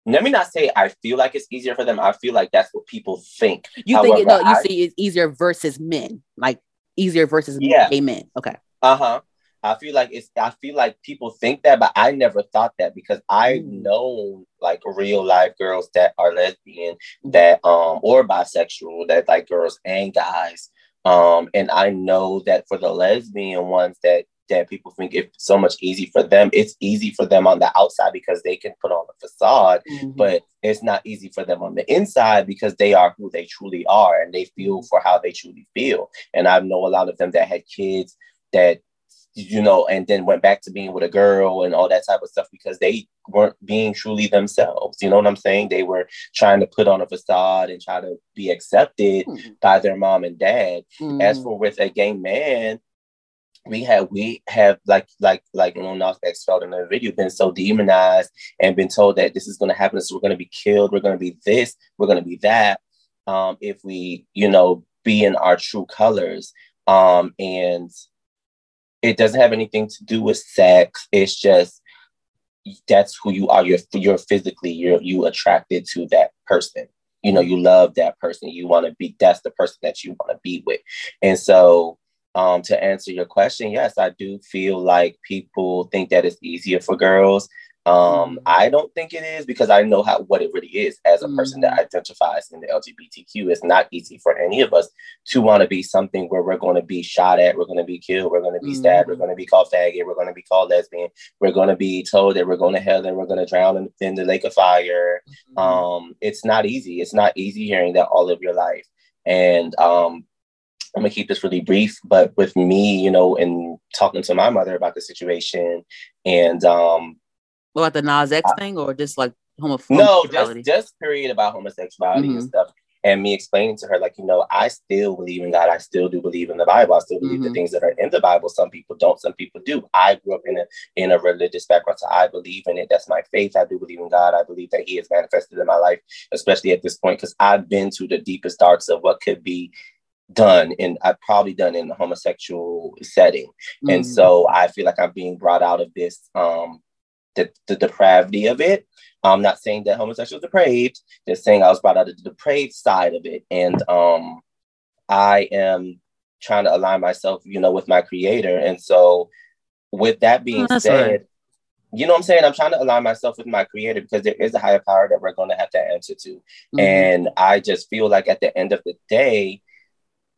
let me not say I feel like it's easier for them. I feel like that's what people think. You However, think no, you I, see it's easier versus men, like easier versus yeah. gay men. Okay. Uh huh. I feel like it's I feel like people think that, but I never thought that because I've mm. known like real life girls that are lesbian that um or bisexual that like girls and guys. Um and I know that for the lesbian ones that that people think it's so much easy for them. It's easy for them on the outside because they can put on a facade, mm-hmm. but it's not easy for them on the inside because they are who they truly are and they feel mm-hmm. for how they truly feel. And I know a lot of them that had kids that you know, and then went back to being with a girl and all that type of stuff because they weren't being truly themselves. You know what I'm saying? They were trying to put on a facade and try to be accepted mm-hmm. by their mom and dad. Mm-hmm. As for with a gay man, we have we have like like like Lil Nas X felt in the video been so demonized and been told that this is going to happen. So we're going to be killed. We're going to be this. We're going to be that. Um, if we you know be in our true colors. Um, and it doesn't have anything to do with sex. It's just that's who you are. You're you're physically you're you attracted to that person. You know, you love that person. You want to be. That's the person that you want to be with. And so, um, to answer your question, yes, I do feel like people think that it's easier for girls. Um, mm-hmm. I don't think it is because I know how what it really is as a person that mm-hmm. identifies in the LGBTQ. It's not easy for any of us to want to be something where we're going to be shot at, we're going to be killed, we're going to be mm-hmm. stabbed, we're going to be called faggot, we're going to be called lesbian, we're going to be told that we're going to hell and we're going to drown in, in, the lake of fire. Mm-hmm. Um, it's not easy. It's not easy hearing that all of your life. And um, I'm gonna keep this really brief, but with me, you know, and talking to my mother about the situation and um what about the Nas X thing or just like homoph- no, just, just period about homosexuality mm-hmm. and stuff. And me explaining to her, like, you know, I still believe in God. I still do believe in the Bible. I still believe mm-hmm. the things that are in the Bible. Some people don't, some people do. I grew up in a in a religious background, so I believe in it. That's my faith. I do believe in God. I believe that He has manifested in my life, especially at this point, because I've been to the deepest darks of what could be done and I've probably done in a homosexual setting. Mm-hmm. And so I feel like I'm being brought out of this um the, the depravity of it. I'm not saying that homosexual is depraved, just saying I was brought out of the depraved side of it. And um, I am trying to align myself, you know, with my creator. And so with that being oh, said, right. you know what I'm saying? I'm trying to align myself with my creator because there is a higher power that we're going to have to answer to. Mm-hmm. And I just feel like at the end of the day,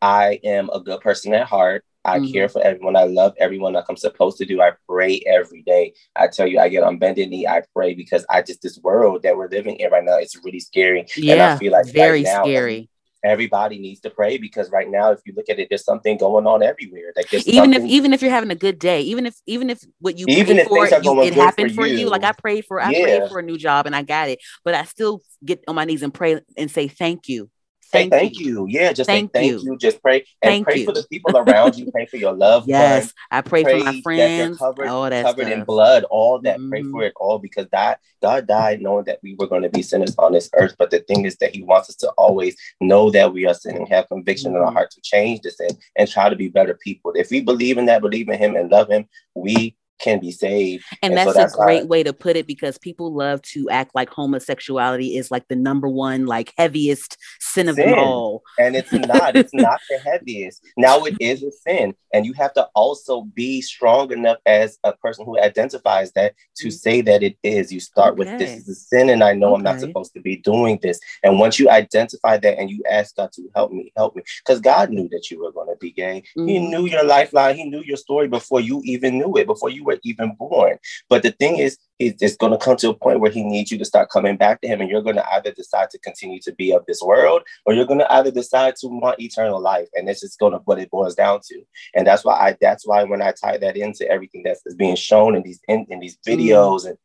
I am a good person at heart. I mm-hmm. care for everyone. I love everyone like I'm supposed to do. I pray every day. I tell you, I get on bended knee. I pray because I just this world that we're living in right now is really scary. Yeah, and I feel like very right now, scary. Everybody needs to pray because right now, if you look at it, there's something going on everywhere. Like even if even if you're having a good day, even if even if what you even if for, you, it happened for you. you. Like I prayed for, I yeah. prayed for a new job and I got it, but I still get on my knees and pray and say thank you Thank, thank you. you. Yeah, just thank, thank you. you. Just pray and thank pray you. for the people around you. Pray for your loved yes, ones. I pray, pray, for my friends. That covered, all that covered in blood. All that. Mm-hmm. Pray for it all because that God died knowing that we were going to be sinners on this earth. But the thing is that He wants us to always know that we are sinning, have conviction mm-hmm. in our mm-hmm. heart to change the sin and try to be better people. If we believe in that, believe in Him, and love Him, we can be saved. And, and that's, so that's, a great way to put it because people love to act like homosexuality is like the number one, like heaviest sin of sin. them all. And it's not, it's not the heaviest. Now it is a sin. And you have to also be strong enough as a person who identifies that to mm-hmm. say that it is. You start okay. with this is a sin, and I know okay. I'm not supposed to be doing this. And once you identify that and you ask God to help me, help me, because God knew that you were going to be gay. Mm-hmm. He knew your lifeline, He knew your story before you even knew it, before you were even born. But the thing is, it's going to come to a point where he needs you to start coming back to him, and you're going to either decide to continue to be of this world, or you're going to either decide to want eternal life, and this just going to what it boils down to. And that's why I that's why when I tie that into everything that's, that's being shown in these in, in these mm. videos mm. and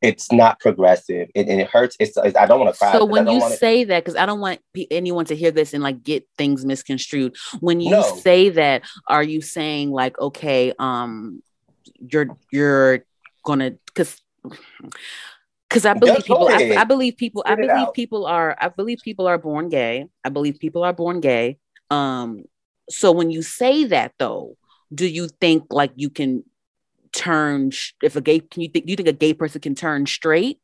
it's not progressive it, and it hurts it's, it's i don't want to cry so when you say that because i don't want anyone to hear this and like get things misconstrued when you no. say that are you saying like okay um you're you're gonna because because I believe people. I, I, believe people. I believe people are. I believe people are born gay. I believe people are born gay. Um. So when you say that, though, do you think like you can turn if a gay can you think do you think a gay person can turn straight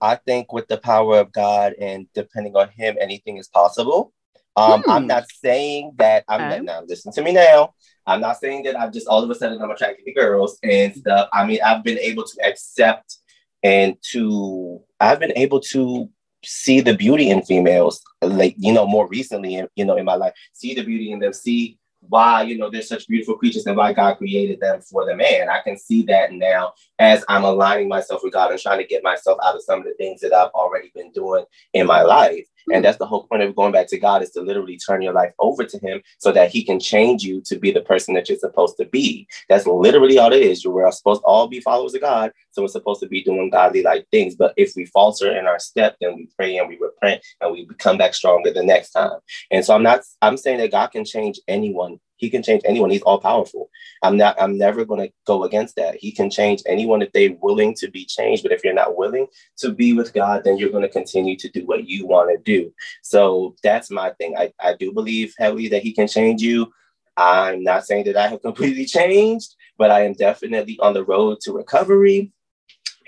i think with the power of god and depending on him anything is possible um, hmm. i'm not saying that i'm okay. now listen to me now i'm not saying that i've just all of a sudden i'm attracted to girls and stuff i mean i've been able to accept and to i've been able to see the beauty in females like you know more recently you know in my life see the beauty in them see why you know they're such beautiful creatures and why God created them for the man. I can see that now as I'm aligning myself with God and trying to get myself out of some of the things that I've already been doing in my life. And that's the whole point of going back to God is to literally turn your life over to Him so that He can change you to be the person that you're supposed to be. That's literally all it is. We're supposed to all be followers of God. So we're supposed to be doing godly like things. But if we falter in our step, then we pray and we repent and we come back stronger the next time. And so I'm not, I'm saying that God can change anyone he can change anyone. He's all powerful. I'm not, I'm never going to go against that. He can change anyone if they're willing to be changed. But if you're not willing to be with God, then you're going to continue to do what you want to do. So that's my thing. I, I do believe heavily that he can change you. I'm not saying that I have completely changed, but I am definitely on the road to recovery.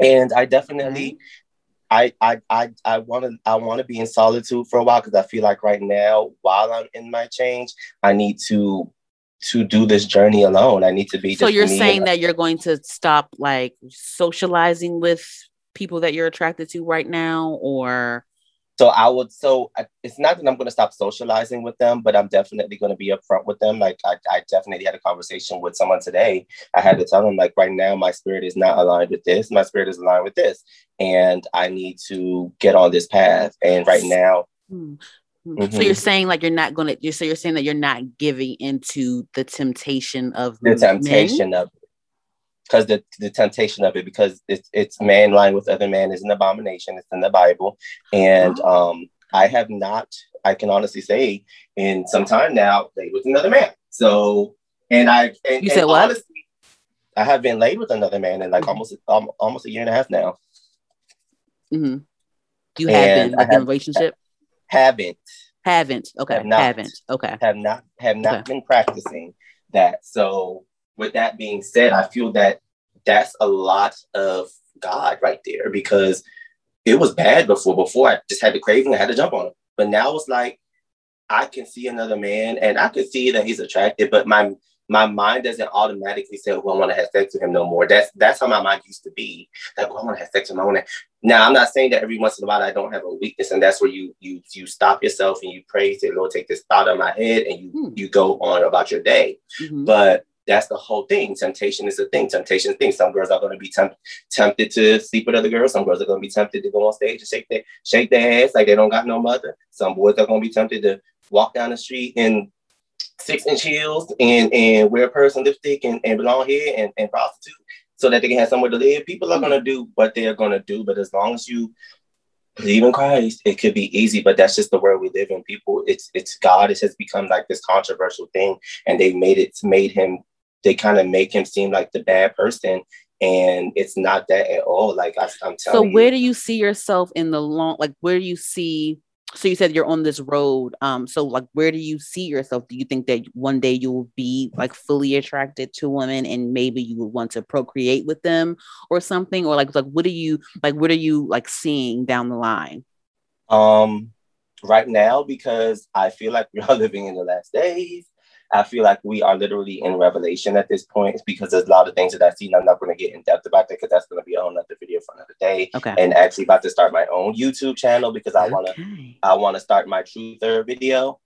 And I definitely mm-hmm. I I I I want to I want to be in solitude for a while because I feel like right now, while I'm in my change, I need to to do this journey alone. I need to be. So you're saying that you're going to stop like socializing with people that you're attracted to right now, or so I would. So it's not that I'm going to stop socializing with them, but I'm definitely going to be upfront with them. Like I, I definitely had a conversation with someone today. I had to tell them like right now my spirit is not aligned with this. My spirit is aligned with this, and I need to get on this path. And right now. Hmm. Hmm. Mm-hmm. So you're saying like you're not gonna you so you're saying that you're not giving into the temptation of the temptation men? of. Because the, the temptation of it, because it's it's man lying with other man is an abomination. It's in the Bible. And oh. um I have not, I can honestly say, in some time now, laid with another man. So and I and, you said what? Honestly, I have been laid with another man in like mm-hmm. almost um, almost a year and a half now. Mm-hmm. You have and been like, in a relationship? Haven't. Haven't. Okay. Have not, haven't. Okay. Have not have not okay. been practicing that. So with that being said i feel that that's a lot of god right there because it was bad before before i just had the craving i had to jump on it but now it's like i can see another man and i can see that he's attractive but my my mind doesn't automatically say, "Oh, I want to have sex with him no more." That's that's how my mind used to be. Like, oh, I want to have sex with him. I want to. Now, I'm not saying that every once in a while I don't have a weakness, and that's where you you you stop yourself and you pray, say, "Lord, take this thought out of my head," and you hmm. you go on about your day. Mm-hmm. But that's the whole thing. Temptation is a thing. Temptation is a thing. Some girls are going to be temp- tempted to sleep with other girls. Some girls are going to be tempted to go on stage and shake their shake their ass like they don't got no mother. Some boys are going to be tempted to walk down the street and six inch heels and and wear purse and lipstick and, and long hair and, and prostitute so that they can have somewhere to live. People are gonna do what they are gonna do, but as long as you believe in Christ, it could be easy. But that's just the world we live in. People, it's it's God. It has become like this controversial thing, and they made it made him. They kind of make him seem like the bad person, and it's not that at all. Like I, am telling. So where you, do you see yourself in the long? Like where do you see so you said you're on this road um so like where do you see yourself? Do you think that one day you will be like fully attracted to women and maybe you would want to procreate with them or something? Or like like what are you like what are you like seeing down the line? Um right now because i feel like we are living in the last days I feel like we are literally in revelation at this point because there's a lot of things that I see. And I'm not going to get in depth about that because that's going to be a whole other video for another day. Okay. And actually about to start my own YouTube channel because I want to I want to start my truther video.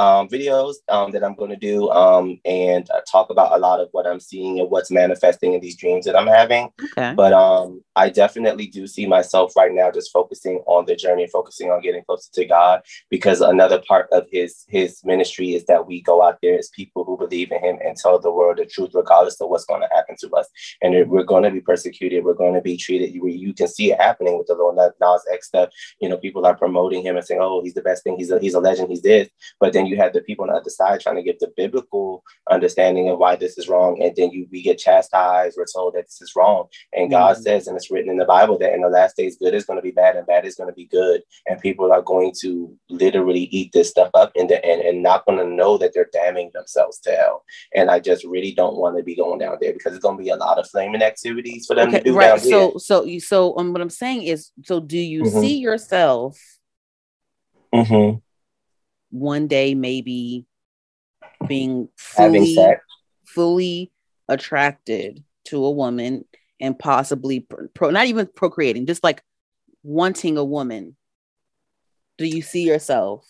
Um, videos um, that I'm going to do um, and uh, talk about a lot of what I'm seeing and what's manifesting in these dreams that I'm having. Okay. But um, I definitely do see myself right now just focusing on the journey, and focusing on getting closer to God, because another part of His His ministry is that we go out there as people who believe in Him and tell the world the truth, regardless of what's going to happen to us. And we're going to be persecuted. We're going to be treated. You, you can see it happening with the Lil Nas X stuff. You know, people are promoting him and saying, "Oh, he's the best thing. He's a he's a legend. He's this." But then you have the people on the other side trying to give the biblical understanding of why this is wrong, and then you we get chastised. We're told that this is wrong, and God mm-hmm. says, and it's written in the Bible that in the last days, good is going to be bad, and bad is going to be good, and people are going to literally eat this stuff up in the end, and not going to know that they're damning themselves to hell. And I just really don't want to be going down there because it's going to be a lot of flaming activities for them okay, to do. Right. so, so you, so um, what I'm saying is, so do you mm-hmm. see yourself? Mm-hmm one day maybe being fully, fully attracted to a woman and possibly pro, not even procreating, just like wanting a woman. Do you see yourself?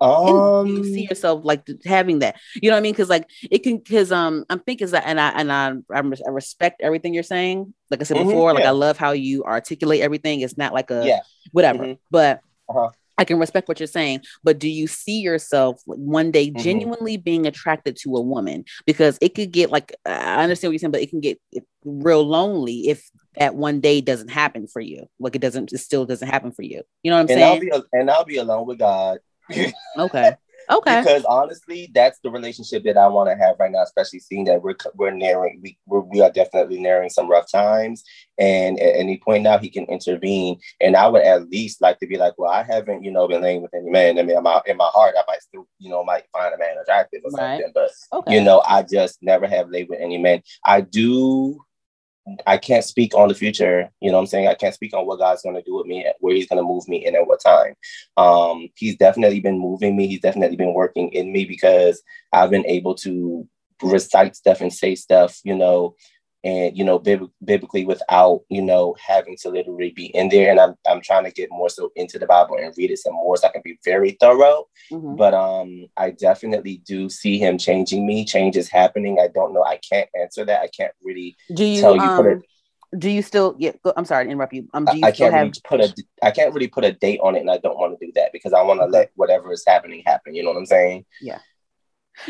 Um, do you see yourself like having that? You know what I mean? Because like it can, because um, I'm thinking that, and I and I I respect everything you're saying. Like I said mm-hmm, before, yeah. like I love how you articulate everything. It's not like a yeah. whatever, mm-hmm. but uh-huh. I can respect what you're saying, but do you see yourself one day mm-hmm. genuinely being attracted to a woman? Because it could get like I understand what you're saying, but it can get real lonely if that one day doesn't happen for you. Like it doesn't, it still doesn't happen for you. You know what I'm and saying? I'll be, and I'll be alone with God. okay. Okay. Because honestly, that's the relationship that I want to have right now, especially seeing that we're we're nearing we we're, we are definitely nearing some rough times, and at any point now he can intervene. And I would at least like to be like, well, I haven't you know been laying with any man. I mean, in my in my heart, I might still you know might find a man attractive or right. something, but okay. you know, I just never have laid with any man. I do I can't speak on the future. You know what I'm saying? I can't speak on what God's going to do with me, where He's going to move me, and at what time. Um, he's definitely been moving me. He's definitely been working in me because I've been able to recite stuff and say stuff, you know, and you know bib- biblically without you know having to literally be in there. And I'm, I'm trying to get more so into the bible and read it some more so i can be very thorough. Mm-hmm. but um i definitely do see him changing me. Change is happening. I don't know. I can't answer that. I can't really do you tell you um, it, do you still yeah i'm sorry to interrupt you. Um do you I, I can't have... really put a i can't really put a date on it and i don't want to do that because i want to let whatever is happening happen. You know what i'm saying? Yeah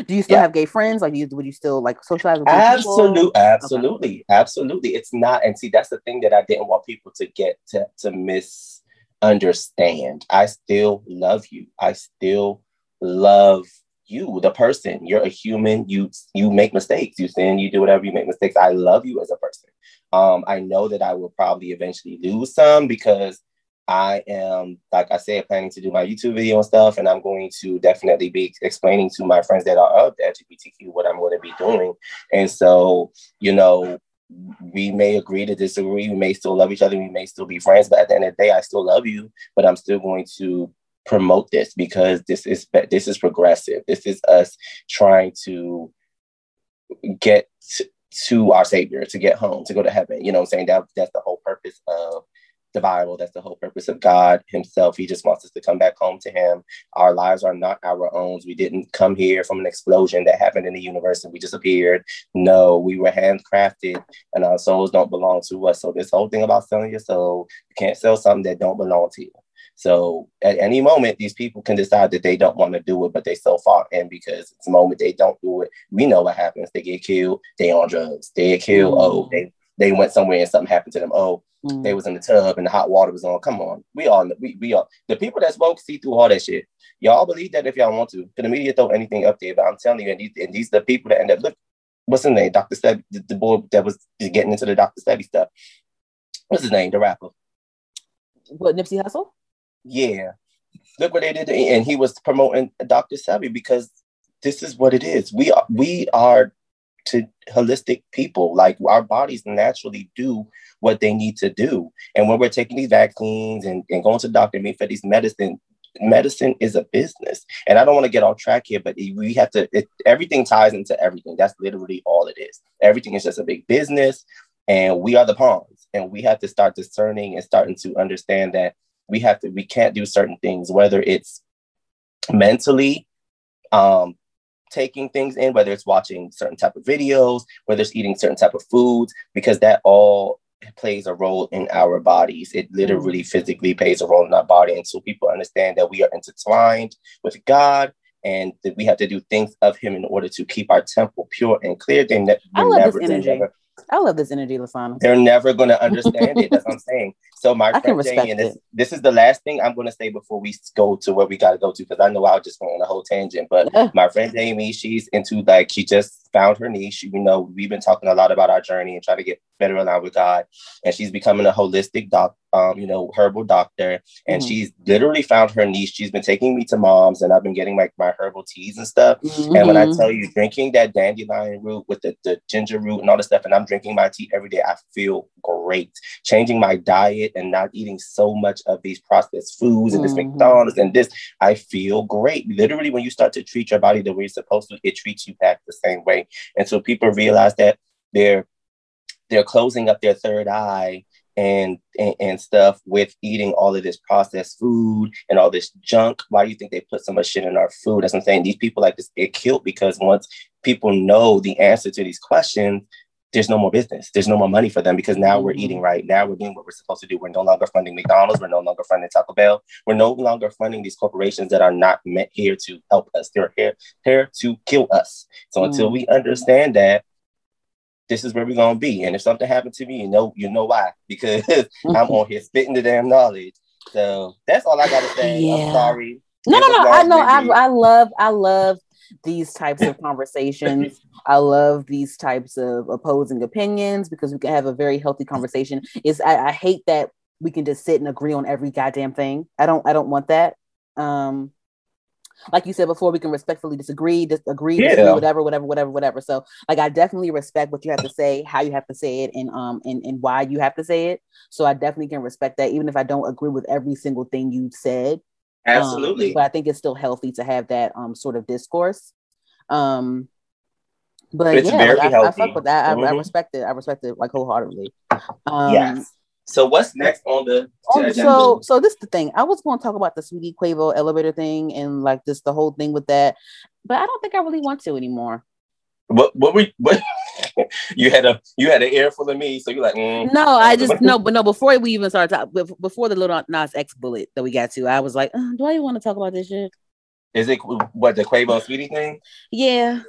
do you still yeah. have gay friends? Like, you, would you still like socialize with Absolutely, absolutely, okay. absolutely. It's not, and see, that's the thing that I didn't want people to get to to misunderstand. I still love you. I still love you, the person. You're a human. You you make mistakes. You sin. You do whatever. You make mistakes. I love you as a person. Um, I know that I will probably eventually lose some because I am, like I said, planning to do my YouTube video and stuff, and I'm going to definitely be explaining to my friends that are of the LGBTQ what I'm going to be doing. And so, you know, we may agree to disagree, we may still love each other, we may still be friends, but at the end of the day, I still love you, but I'm still going to promote this because this is this is progressive. This is us trying to get to our savior, to get home, to go to heaven. You know I'm saying? That that's the whole purpose of the Bible. That's the whole purpose of God Himself. He just wants us to come back home to Him. Our lives are not our own. We didn't come here from an explosion that happened in the universe and we just appeared. No, we were handcrafted and our souls don't belong to us. So this whole thing about selling your soul, you can't sell something that don't belong to you. So at any moment, these people can decide that they don't want to do it, but they so far in because it's the moment they don't do it. We know what happens. They get killed. They on drugs. They get killed. Oh, they they went somewhere and something happened to them. Oh, mm. they was in the tub and the hot water was on. Come on, we all we we all the people that smoke see through all that shit. Y'all believe that if y'all want to. Can the media throw anything up there, but I'm telling you, and these and these the people that end up look. What's his name? Dr. Sebi, the, the boy that was getting into the Dr. Sebi stuff. What's his name? The rapper. What Nipsey Hussle? Yeah. Look what they did, and he was promoting Dr. Sebi because this is what it is. We are we are to holistic people. Like our bodies naturally do what they need to do. And when we're taking these vaccines and, and going to the doctor and for these medicine, medicine is a business. And I don't want to get off track here, but we have to, it, everything ties into everything. That's literally all it is. Everything is just a big business. And we are the pawns. And we have to start discerning and starting to understand that we have to, we can't do certain things, whether it's mentally um, taking things in, whether it's watching certain type of videos, whether it's eating certain type of foods, because that all plays a role in our bodies. It literally mm. physically plays a role in our body. And so people understand that we are intertwined with God and that we have to do things of him in order to keep our temple pure and clear. They ne- I love never, this energy. Never, I love this energy, Lasana. They're never going to understand it. That's what I'm saying. So my I friend Jane, and this, this is the last thing I'm going to say before we go to where we got to go to, because I know I just went on a whole tangent. But yeah. my friend Jamie, she's into like she just found her niche. You know, we've been talking a lot about our journey and trying to get better aligned with God, and she's becoming a holistic doc, um, you know, herbal doctor, and mm-hmm. she's literally found her niche. She's been taking me to moms, and I've been getting like my herbal teas and stuff. Mm-hmm. And when I mm-hmm. tell you, drinking that dandelion root with the, the ginger root and all the stuff, and I'm drinking my tea every day, I feel great. Changing my diet and not eating so much of these processed foods and mm-hmm. this McDonald's and this, I feel great. Literally, when you start to treat your body the way you're supposed to, it treats you back the same way. And so people realize that they're they're closing up their third eye and, and, and stuff with eating all of this processed food and all this junk. Why do you think they put so much shit in our food? That's what I'm saying. These people like this get killed because once people know the answer to these questions, there's no more business. There's no more money for them because now we're eating mm-hmm. right. Now we're doing what we're supposed to do. We're no longer funding McDonald's. We're no longer funding Taco Bell. We're no longer funding these corporations that are not meant here to help us. They're here, here to kill us. So mm. until we understand that, this is where we're gonna be. And if something happened to me, you know, you know why. Because I'm on here spitting the damn knowledge. So that's all I gotta say. Yeah. I'm sorry. No, no, no. I know. I, I love. I love these types of conversations. I love these types of opposing opinions because we can have a very healthy conversation. Is I, I hate that we can just sit and agree on every goddamn thing. I don't. I don't want that. Um, like you said before, we can respectfully disagree, disagree, yeah. disagree, whatever, whatever, whatever, whatever. So, like, I definitely respect what you have to say, how you have to say it, and um, and and why you have to say it. So, I definitely can respect that, even if I don't agree with every single thing you said. Absolutely. Um, but I think it's still healthy to have that um sort of discourse. Um, but yeah, very I. I fuck with that. Mm-hmm. I, I, mm-hmm. respect it. I respect it like wholeheartedly. Um, yes. So what's next on the? Oh, so so this is the thing. I was going to talk about the Saweetie Quavo elevator thing and like this the whole thing with that, but I don't think I really want to anymore. What what we what you had a you had an ear full of me, so you're like mm. no, I just no, but no. Before we even started talking, before the Lil Nas X bullet that we got to, I was like, uh, do I even want to talk about this shit? Is it what the Quavo Saweetie thing? Yeah,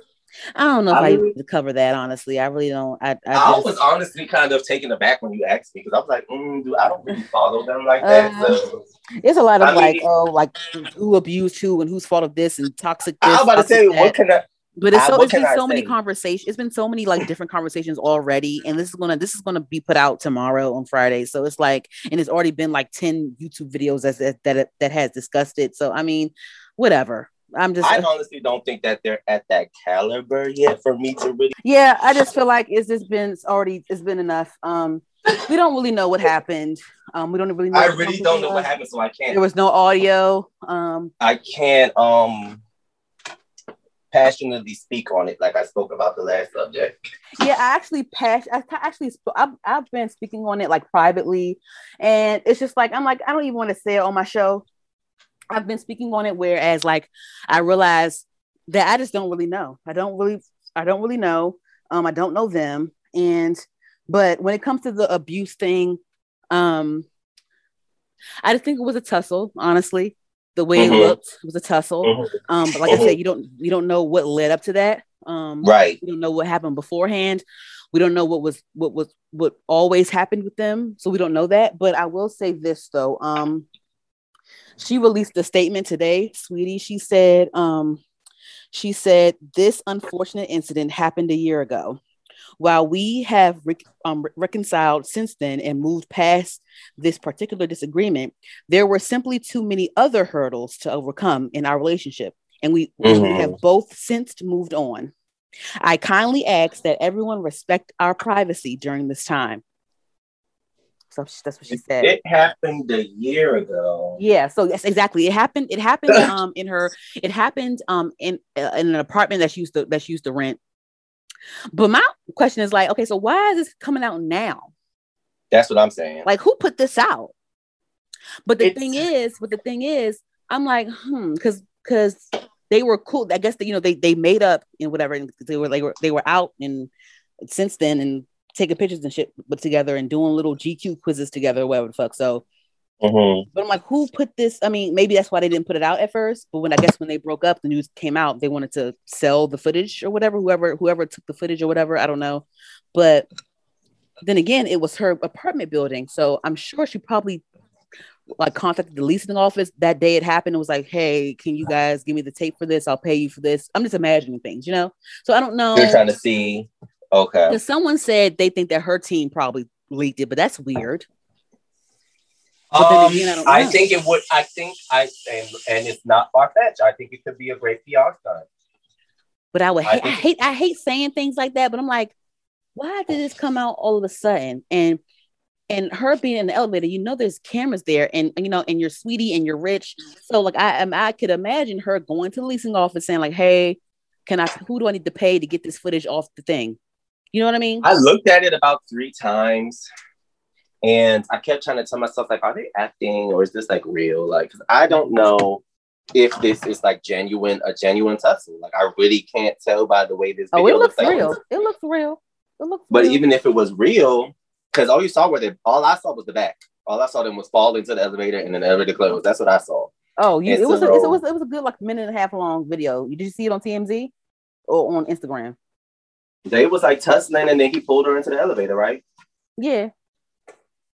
I don't know if I, I cover that honestly. I really don't. I, I, I just, was honestly kind of taken aback when you asked me because I was like, mm, dude, I don't really follow them like that. Uh, so. It's a lot of I like, mean, oh, like who abused who and whose fault of this and toxic. This, I was about to say, that. what can I? But it's, so, it's been so many conversations. It's been so many like different conversations already, and this is gonna this is gonna be put out tomorrow on Friday. So it's like, and it's already been like ten YouTube videos that that that has discussed it. So I mean, whatever. I'm just. I honestly don't think that they're at that caliber yet for me to really. Yeah, I just feel like it's just been it's already it's been enough. Um, we don't really know what happened. Um, we don't really know. I really don't know what happened, so I can't. There was no audio. Um, I can't um passionately speak on it like I spoke about the last subject. Yeah, I actually pass. I actually I've, I've been speaking on it like privately, and it's just like I'm like I don't even want to say it on my show I've been speaking on it, whereas like I realized that I just don't really know. I don't really, I don't really know. Um, I don't know them. And but when it comes to the abuse thing, um, I just think it was a tussle, honestly. The way mm-hmm. it looked, it was a tussle. Mm-hmm. Um, but like mm-hmm. I said, you don't you don't know what led up to that. Um, right. We don't know what happened beforehand. We don't know what was what was what always happened with them, so we don't know that. But I will say this though. Um, she released a statement today, Saweetie. She said, um, she said, this unfortunate incident happened a year ago. While we have re- um, reconciled since then and moved past this particular disagreement, there were simply too many other hurdles to overcome in our relationship, and we, mm-hmm. we have both since moved on. I kindly ask that everyone respect our privacy during this time. So that's what she said. It happened a year ago. Yeah. So yes, exactly. It happened. It happened. um, in her. It happened. Um, in uh, in an apartment that she used to that she used to rent. But my question is like, okay, so why is this coming out now? That's what I'm saying. Like, who put this out? But the it's... thing is, but the thing is, I'm like, hmm, because because they were cool. I guess that you know they they made up and whatever, and they were they were they were out and since then and taking pictures and shit but together and doing little GQ quizzes together, whatever the fuck. So, mm-hmm. but I'm like, who put this? I mean, maybe that's why they didn't put it out at first. But when I guess when they broke up, the news came out. They wanted to sell the footage or whatever. Whoever whoever took the footage or whatever, I don't know. But then again, it was her apartment building, so I'm sure she probably like contacted the leasing office that day it happened and was like, "Hey, can you guys give me the tape for this? I'll pay you for this." I'm just imagining things, you know. So I don't know. You're trying to see. Okay. Because someone said they think that her team probably leaked it, but that's weird. Um, again, I, I think it would. I think I and, and it's not far fetched. I think it could be a great PR stunt. But I would. I, I hate. I hate saying things like that. But I'm like, why did this come out all of a sudden? And and her being in the elevator, you know, there's cameras there, and you know, and you're Saweetie and you're rich. So like, I am. I could imagine her going to the leasing office saying like, "Hey, can I? Who do I need to pay to get this footage off the thing?" You know what I mean? I looked at it about three times, and I kept trying to tell myself like, "Are they acting or is this like real?" Like, I don't know if this is like genuine, a genuine tussle. Like, I really can't tell by the way this. oh, it looks, looks real. Like. It looks real. It looks. But real. even if it was real because all you saw were the all I saw was the back. All I saw them was fall into the elevator and then the elevator closed. That's what I saw. Oh, you, it was a, it was it was a good like minute and a half long video. Did you see it on TMZ or on Instagram? They was like tussling and then he pulled her into the elevator, right? Yeah.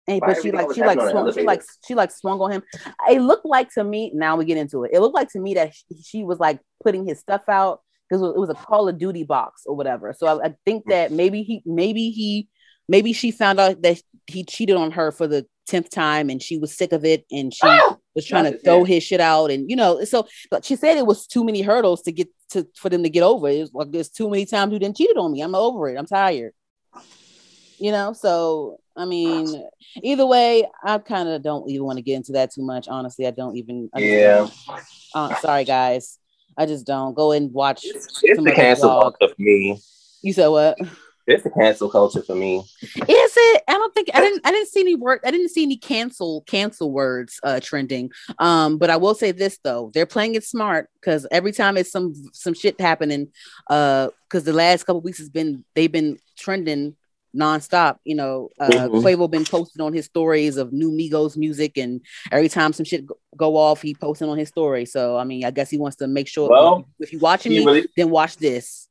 And, but she like she like swung, she like she like swung on him. It looked like to me. Now we get into it. It looked like to me that she, she was like putting his stuff out because it was a Call of Duty box or whatever. So I, I think that mm. maybe he maybe he maybe she found out that he cheated on her for the 10th time and she was sick of it and she oh, was trying to throw his shit out and you know so but she said it was too many hurdles to get to for them to get over it. Was like there's too many times you didn't cheated on me. I'm over it. I'm tired. You know? So i mean either way i kind of don't even want to get into that too much. Honestly i don't even I yeah. Uh, sorry guys. I just don't. Go and watch it's, it's the cancel for me. You said what it's a cancel culture for me. Is it? I don't think I didn't I didn't see any word I didn't see any cancel cancel words uh trending. Um, but I will say this though, they're playing it smart because every time it's some some shit happening, uh, because the last couple weeks has been they've been trending nonstop. You know, uh mm-hmm. Quavo been posting on his stories of new Migos music, and every time some shit go off, he posting on his story. So I mean, I guess he wants to make sure well, if you're watching me, really- then watch this.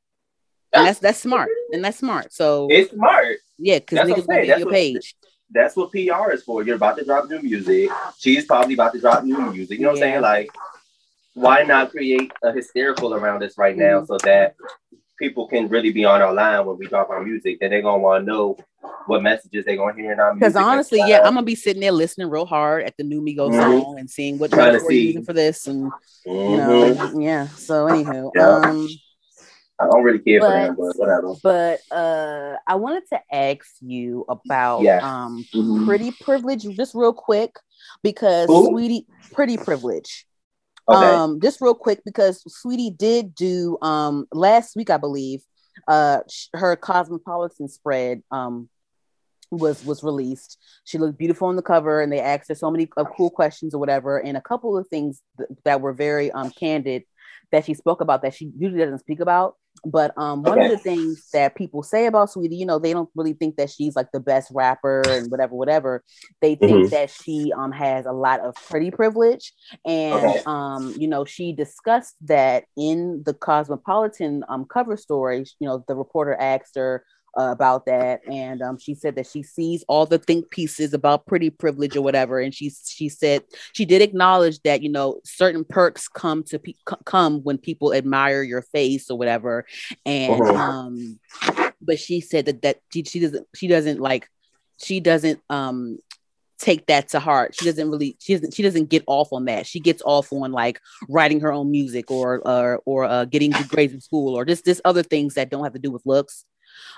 And that's that's smart, and that's smart. So it's smart. Yeah, because niggas will be your what, page. That's what PR is for. You're about to drop new music. She's probably about to drop new music. You know what yeah. I'm saying? Like, why not create a hysterical around this right now mm-hmm. so that people can really be on our line when we drop our music? Then they're gonna want to know what messages they're gonna hear in our music. Because honestly, yeah, I'm gonna be sitting there listening real hard at the new Migos mm-hmm. song and seeing what we're using for this, and mm-hmm. you know, mm-hmm. yeah. So anywho, yeah. um I don't really care but, for him, but whatever. But uh, I wanted to ask you about yeah. um mm-hmm. pretty privilege just real quick because Ooh. Saweetie pretty privilege. Okay. Um, just real quick because Saweetie did do um last week, I believe, uh her cosmopolitan spread um was was released. She looked beautiful on the cover, and they asked her so many uh, cool questions or whatever, and a couple of things th- that were very um candid that she spoke about that she usually doesn't speak about. But um, one okay. of the things that people say about Saweetie, you know, they don't really think that she's like the best rapper and whatever, whatever. They think mm-hmm. that she um has a lot of pretty privilege, and okay. um, you know, she discussed that in the Cosmopolitan um cover story. You know, the reporter asked her uh, about that, and um, she said that she sees all the think pieces about pretty privilege or whatever, and she she said she did acknowledge that you know certain perks come to pe- come when people admire your face or whatever, and uh-huh. um, but she said that that she, she doesn't she doesn't like she doesn't um take that to heart. She doesn't really she doesn't she doesn't get off on that. She gets off on like writing her own music or or or uh, getting good grades in school or just just other things that don't have to do with looks.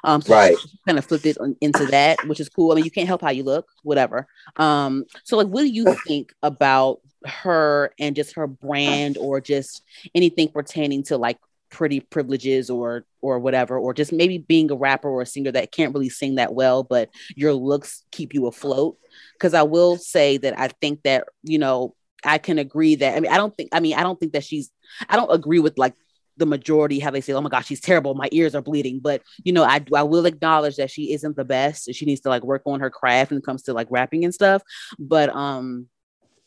Um, so right. kind of flipped it into that, which is cool. I mean, you can't help how you look, whatever. Um, so like, what do you think about her and just her brand, or just anything pertaining to like pretty privileges or or whatever or just maybe being a rapper or a singer that can't really sing that well but your looks keep you afloat because i will say that i think that you know I can agree that I mean I don't think I mean I don't think that she's I don't agree with like the majority how they say, "Oh my gosh, she's terrible. My ears are bleeding." But you know, I I will acknowledge that she isn't the best. She needs to like work on her craft when it comes to like rapping and stuff. But um,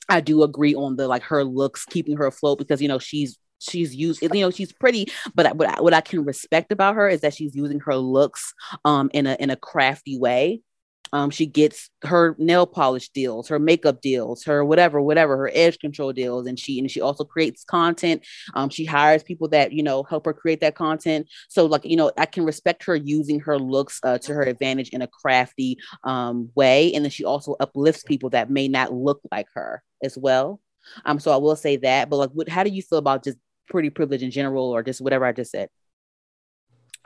I do agree on the like her looks keeping her afloat because you know she's she's used you know she's pretty but what I, what I can respect about her is that she's using her looks um in a in a crafty way um, she gets her nail polish deals, her makeup deals, her whatever, whatever, her edge control deals, and she and she also creates content. Um, she hires people that you know help her create that content. So like you know, I can respect her using her looks uh, to her advantage in a crafty um, way, and then she also uplifts people that may not look like her as well. Um, so I will say that. But like, what? How do you feel about just pretty privilege in general, or just whatever I just said?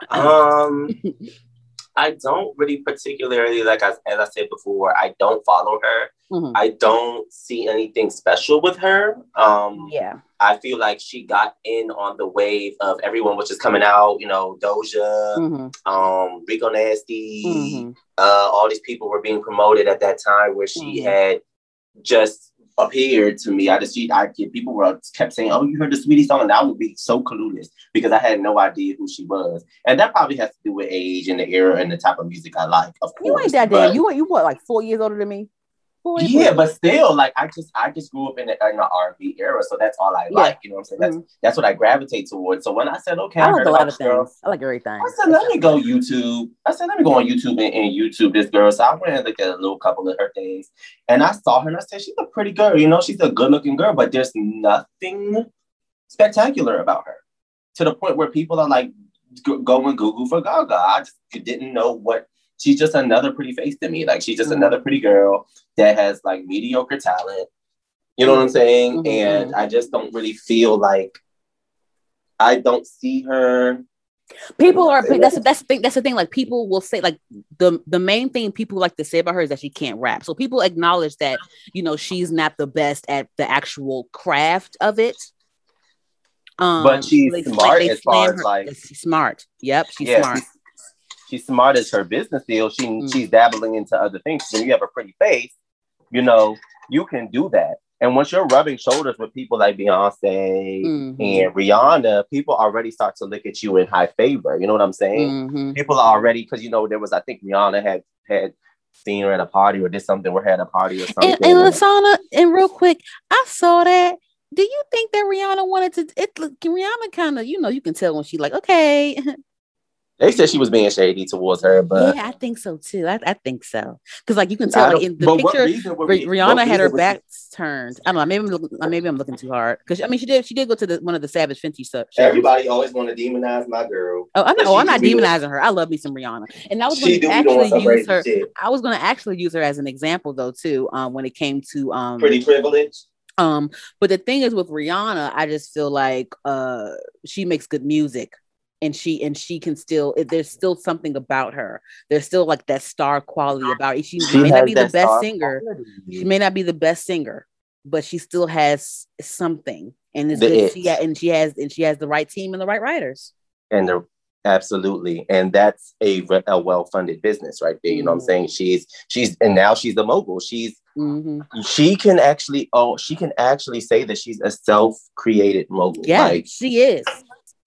Um. I don't really particularly like as, as I said before, I don't follow her. Mm-hmm. I don't see anything special with her. Um yeah. I feel like she got in on the wave of everyone was just coming out, you know, Doja, mm-hmm. um, Rico Nasty, mm-hmm. uh, all these people were being promoted at that time where she mm-hmm. had just appeared to me. I just see I get people were kept saying, "Oh, you heard the Saweetie song," and I would be so clueless because I had no idea who she was, and that probably has to do with age and the era and the type of music I like. Of course, you ain't that damn. You you what like four years older than me? Yeah, but still, like I just I just grew up in the, in the R&B era, so that's all I yeah. like. You know what I'm saying? That's mm-hmm. that's what I gravitate towards. So when I said, okay, I, I like a lot of girl, things. I like everything. I said, let me go YouTube. I said, let me go on YouTube and, and, YouTube this girl. So I went and looked at a little couple of her things, and I saw her and I said, she's a pretty girl. You know, she's a good looking girl, but there's nothing spectacular about her to the point where people are like go and Google for Gaga. I just didn't know what she's just another pretty face to me. Like she's just mm-hmm. another pretty girl that has like mediocre talent. You know what I'm saying? Mm-hmm. And I just don't really feel like I don't see her. People are that's that's the thing that's the thing like people will say like the the main thing people like to say about her is that she can't rap so people acknowledge that you know she's not the best at the actual craft of it um but she's like, smart like as far as like she's smart yep she's yeah, smart she's smart as her business deal. She mm. she's dabbling into other things. When you have a pretty face, you know, you can do that. And once you're rubbing shoulders with people like Beyonce mm-hmm. and Rihanna, people already start to look at you in high favor. You know what I'm saying? Mm-hmm. People are already because you know there was I think Rihanna had had seen her at a party or did something or had a party or something. And, and Lasana, and real quick, I saw that. Do you think that Rihanna wanted to? It Rihanna kind of, you know, you can tell when she like, okay, They said she was being shady towards her, but yeah, I think so too. I, I think so because like you can tell like, in the picture, Rihanna had her back turned. I don't know. Maybe I'm looking, maybe I'm looking too hard because I mean she did she did go to the one of the Savage Fenty stuff. Everybody always want to demonize my girl. Oh, I'm not. Oh, I'm not demonizing her. I love me some Rihanna, and I was going to actually use her. Shit. I was going to actually use her as an example though too. Um, when it came to um, pretty privilege. Um, but the thing is with Rihanna, I just feel like uh she makes good music and she and she can still there's still something about her. There's still like that star quality about her she, she may not be the best singer. quality. she may not be the best singer but she still has something. And it's good she, and she has and she has the right team and the right writers. And the absolutely. And that's a, a well-funded business right there you mm-hmm. know what i'm mm-hmm. saying? She's she's and now she's the mogul. She's mm-hmm. she can actually oh she can actually say that she's a self-created mogul. Yeah like, she is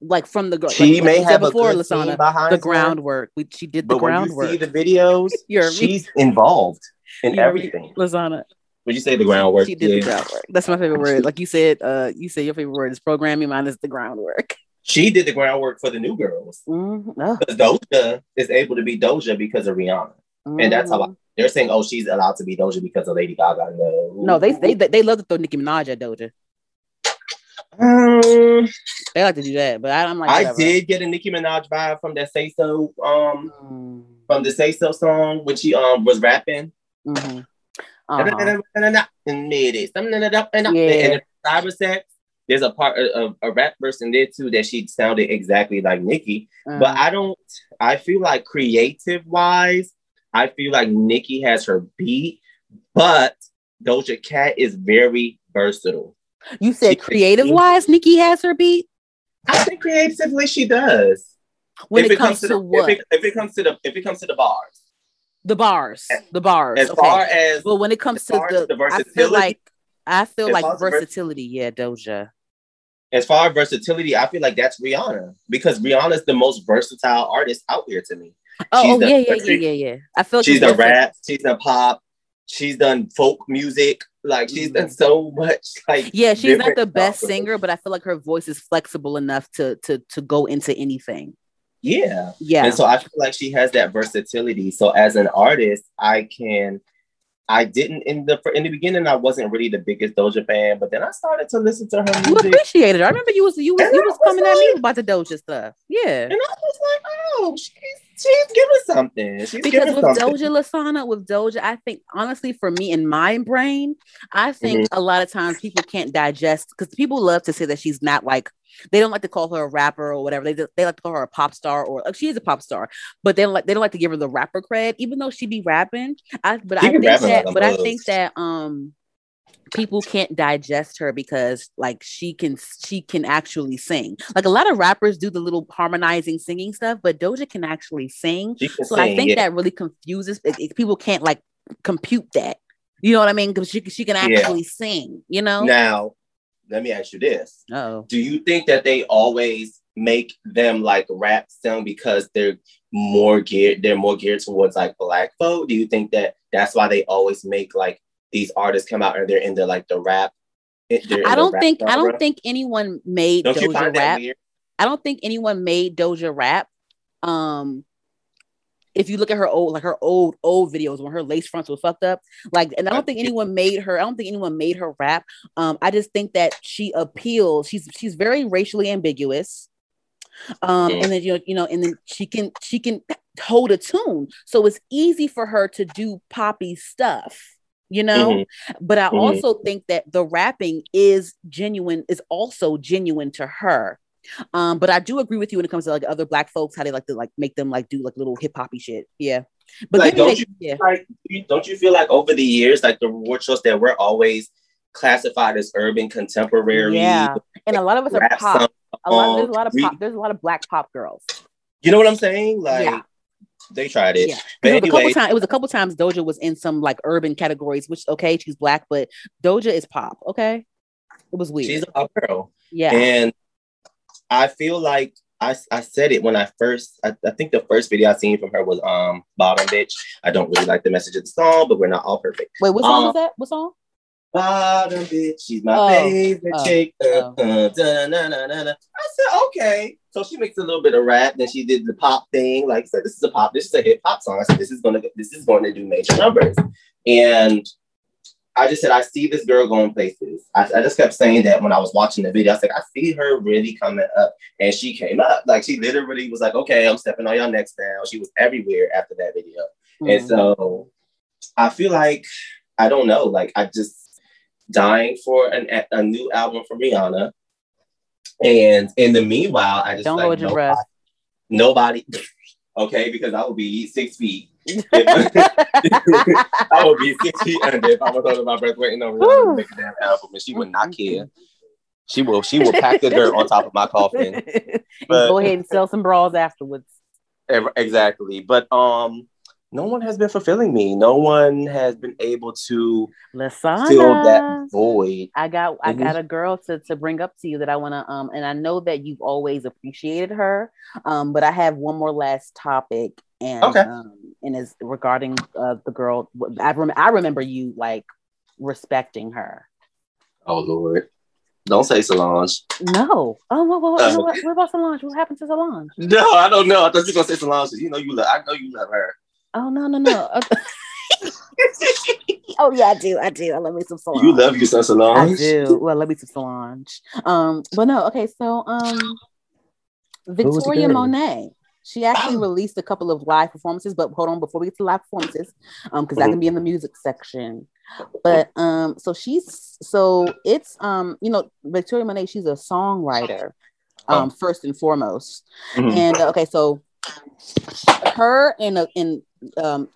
like from the she like, may have before, a Lasana, behind the groundwork. We, she did the but groundwork. When you see the videos, she's involved in You're everything. Lasana. Would you say the groundwork? She did yeah. the groundwork. That's my favorite word. Like you said, uh, you said your favorite word is programming. Mine is the groundwork. She did the groundwork for the new girls. Mm-hmm. Oh. Because Doja is able to be Doja because of Rihanna, mm-hmm. and that's how I, mm-hmm. they're saying, "Oh, she's allowed to be Doja because of Lady Gaga." No, no, they they they love to throw Nicki Minaj at Doja. Um, they like to do that, but I, am like, whatever. I did get a Nicki Minaj vibe from that Say So, um, mm. from the Say So song when she um was rapping. Mm-hmm. Uh-huh. And cyber sex. There's a part of a, a rap verse in there too that she sounded exactly like Nicki, mm. but I don't. I feel like creative wise, I feel like Nicki has her beat, but Doja Cat is very versatile. You said creative wise, Nicki has her beat. I think creatively she does. When if it, comes, comes to, the, what? If it, if it, comes to the if it comes to the bars. The bars, the bars. As okay. far as well, when it comes to the, the I feel like I feel like versatility, vers- yeah, Doja. As far as versatility, I feel like that's Rihanna because Rihanna's the most versatile artist out here to me. Oh, oh the, yeah, yeah, yeah, yeah, yeah. I feel like she's the rap, she's the pop, she's done folk music. Like she's done so much. Like yeah, she's not the best singer, but I feel like her voice is flexible enough to to to go into anything. Yeah, yeah. And so I feel like she has that versatility. So as an artist, I can I didn't in the in the beginning. I wasn't really the biggest Doja fan, but then I started to listen to her music. You appreciated her. I remember you was you was and you was, was coming like, at me about the Doja stuff. Yeah, and I was like, oh, she's she's giving something. She's because with something. Doja Lasana, with Doja, I think honestly, for me in my brain, I think mm-hmm. a lot of times people can't digest because people love to say that she's not like they don't like to call her a rapper or whatever. They they like to call her a pop star or like, she is a pop star, but they don't like they don't like to give her the rapper cred, even though she be rapping. I but she I think that but I think that um people can't digest her because like she can she can actually sing like a lot of rappers do the little harmonizing singing stuff but doja can actually sing so sing, i think yeah. that really confuses it, it, people can't like compute that you know what i mean because she, she can actually yeah. sing you know now let me ask you this. Oh. Do you think that they always make them like rap song because they're more geared they're more geared towards like black folk? Do you think that that's why they always make like these artists come out and they're into like the rap? I don't think I don't think anyone made don't Doja rap. I don't think anyone made Doja rap. Um if you look at her old, like her old, old videos when her lace fronts were fucked up, like, and I don't think anyone made her, I don't think anyone made her rap. Um, I just think that she appeals, she's she's very racially ambiguous. Um, and then you know, you know, and then she can she can hold a tune. So it's easy for her to do poppy stuff you know mm-hmm. but i mm-hmm. also think that the rapping is genuine is also genuine to her um, but I do agree with you when it comes to like other black folks, how they like to like make them like do like little hip hoppy shit. Yeah. But like, don't you yeah. like don't you feel like over the years, like the reward shows that we're always classified as urban contemporary? Yeah. And a lot of us are pop. A lot there's a lot of pop, there's a lot of black pop girls. You know what I'm saying? Like yeah. They tried it. Yeah. But it, was anyway, a couple times, it was a couple times Doja was in some like urban categories, which okay, she's black, but Doja is pop. Okay. It was weird. She's a pop girl. Yeah. And I feel like I, I said it when I first I, I, think the first video I seen from her was um Bottom Bitch. I don't really like the message of the song, but we're not all perfect. Wait, what song um, is that? What song? Bottom bitch, she's my oh, favorite oh, chick. Uh, oh. Uh, da, na, na, na. I said, okay. So she makes a little bit of rap, then she did the pop thing. Like I said, this is a pop, this is a hip hop song. I said, this is gonna this is going to do major numbers. And I just said, I see this girl going places. I, I, just kept saying that when I was watching the video. I said, I see her really coming up. And she came up. Like, she literally was like, okay, I'm stepping on your next now. She was everywhere after that video. Mm-hmm. And so I feel like, I don't know, like, I just dying for an, a new album from Rihanna. And in the meanwhile, I just don't like, hold your breath. Nobody, okay, because I will be six feet I would be six feet under if I was holding my breath waiting on Rihanna to make a damn album, and she would not care. She will. She will pack the dirt on top of my coffin. But, go ahead and sell some bras afterwards. Exactly, but um, no one has been fulfilling me. No one has been able to Lasana. fill that void. I got I got a girl to, to bring up to you that I want to um and I know that you've always appreciated her. Um, but I have one more last topic and okay. um and is regarding uh, the girl I rem- I remember you like respecting her. Oh Lord. Don't say Solange. No. Oh, what, what, what, what, what about Solange? What happened to Solange? No, I don't know. I thought you were gonna say Solange. You know you love. I know you love her. Oh no no no. oh yeah, I do. I do. I love me some Solange. You love you some Solange. I do. Well, let me some Solange. Um, but no. Okay, so um, Victoria Monet. She actually released a couple of live performances, but hold on before we get to live performances, um, because mm-hmm. that can be in the music section. But um, so she's so it's um, you know, Victoria Monet, she's a songwriter, um, oh. first and foremost. Mm-hmm. And uh, okay, so her and uh, in um,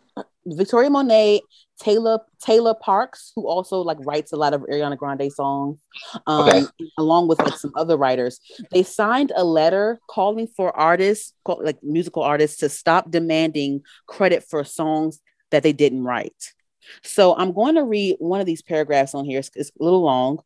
Victoria Monet, Taylor Taylor Parks, who also like writes a lot of Ariana Grande songs, um, okay. along with like some other writers. They signed a letter calling for artists, like musical artists, to stop demanding credit for songs that they didn't write. So I'm going to read one of these paragraphs on here. It's, it's a little long.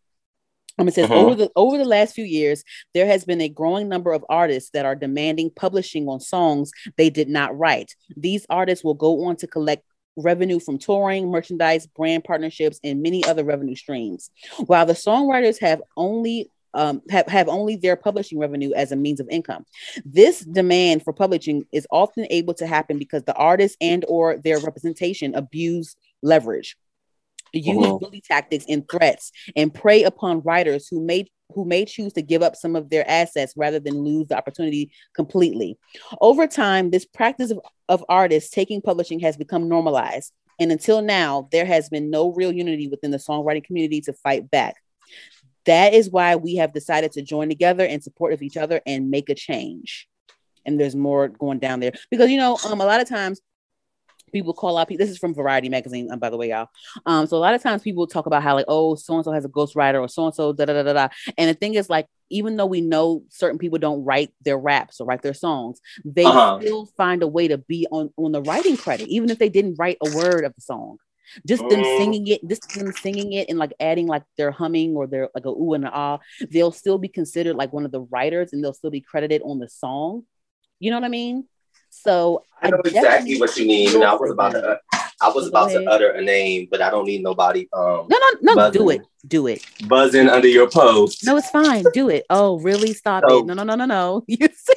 Um, it says uh-huh. over the over the last few years, there has been a growing number of artists that are demanding publishing on songs they did not write. These artists will go on to collect revenue from touring, merchandise, brand partnerships, and many other revenue streams. While the songwriters have only um, have, have only their publishing revenue as a means of income. This demand for publishing is often able to happen because the artist and or their representation abuse leverage use uh-huh. bully tactics and threats and prey upon writers who may who may choose to give up some of their assets rather than lose the opportunity completely. Over time, this practice of, of artists taking publishing has become normalized. And until now, there has been no real unity within the songwriting community to fight back. That is why we have decided to join together in support of each other and make a change. And there's more going down there because you know, um, a lot of times people call out people. this is from variety magazine um, by the way y'all um so a lot of times people talk about how like oh so and so has a ghostwriter or so and so da da da da and the thing is like even though we know certain people don't write their raps or write their songs they uh-huh. still find a way to be on on the writing credit even if they didn't write a word of the song just them mm. singing it, just them singing it and like adding like their humming or their like a ooh and a ah, they'll still be considered like one of the writers and they'll still be credited on the song. You know what I mean? So I know I exactly what you mean. I was about to, I was about to utter a name, but I don't need nobody. Um, no, no, no. Buzzing, do it. Do it. Buzzing under your post. No, it's fine. Do it. Oh, really? Stop so, it. No, no, no, no, no. You see?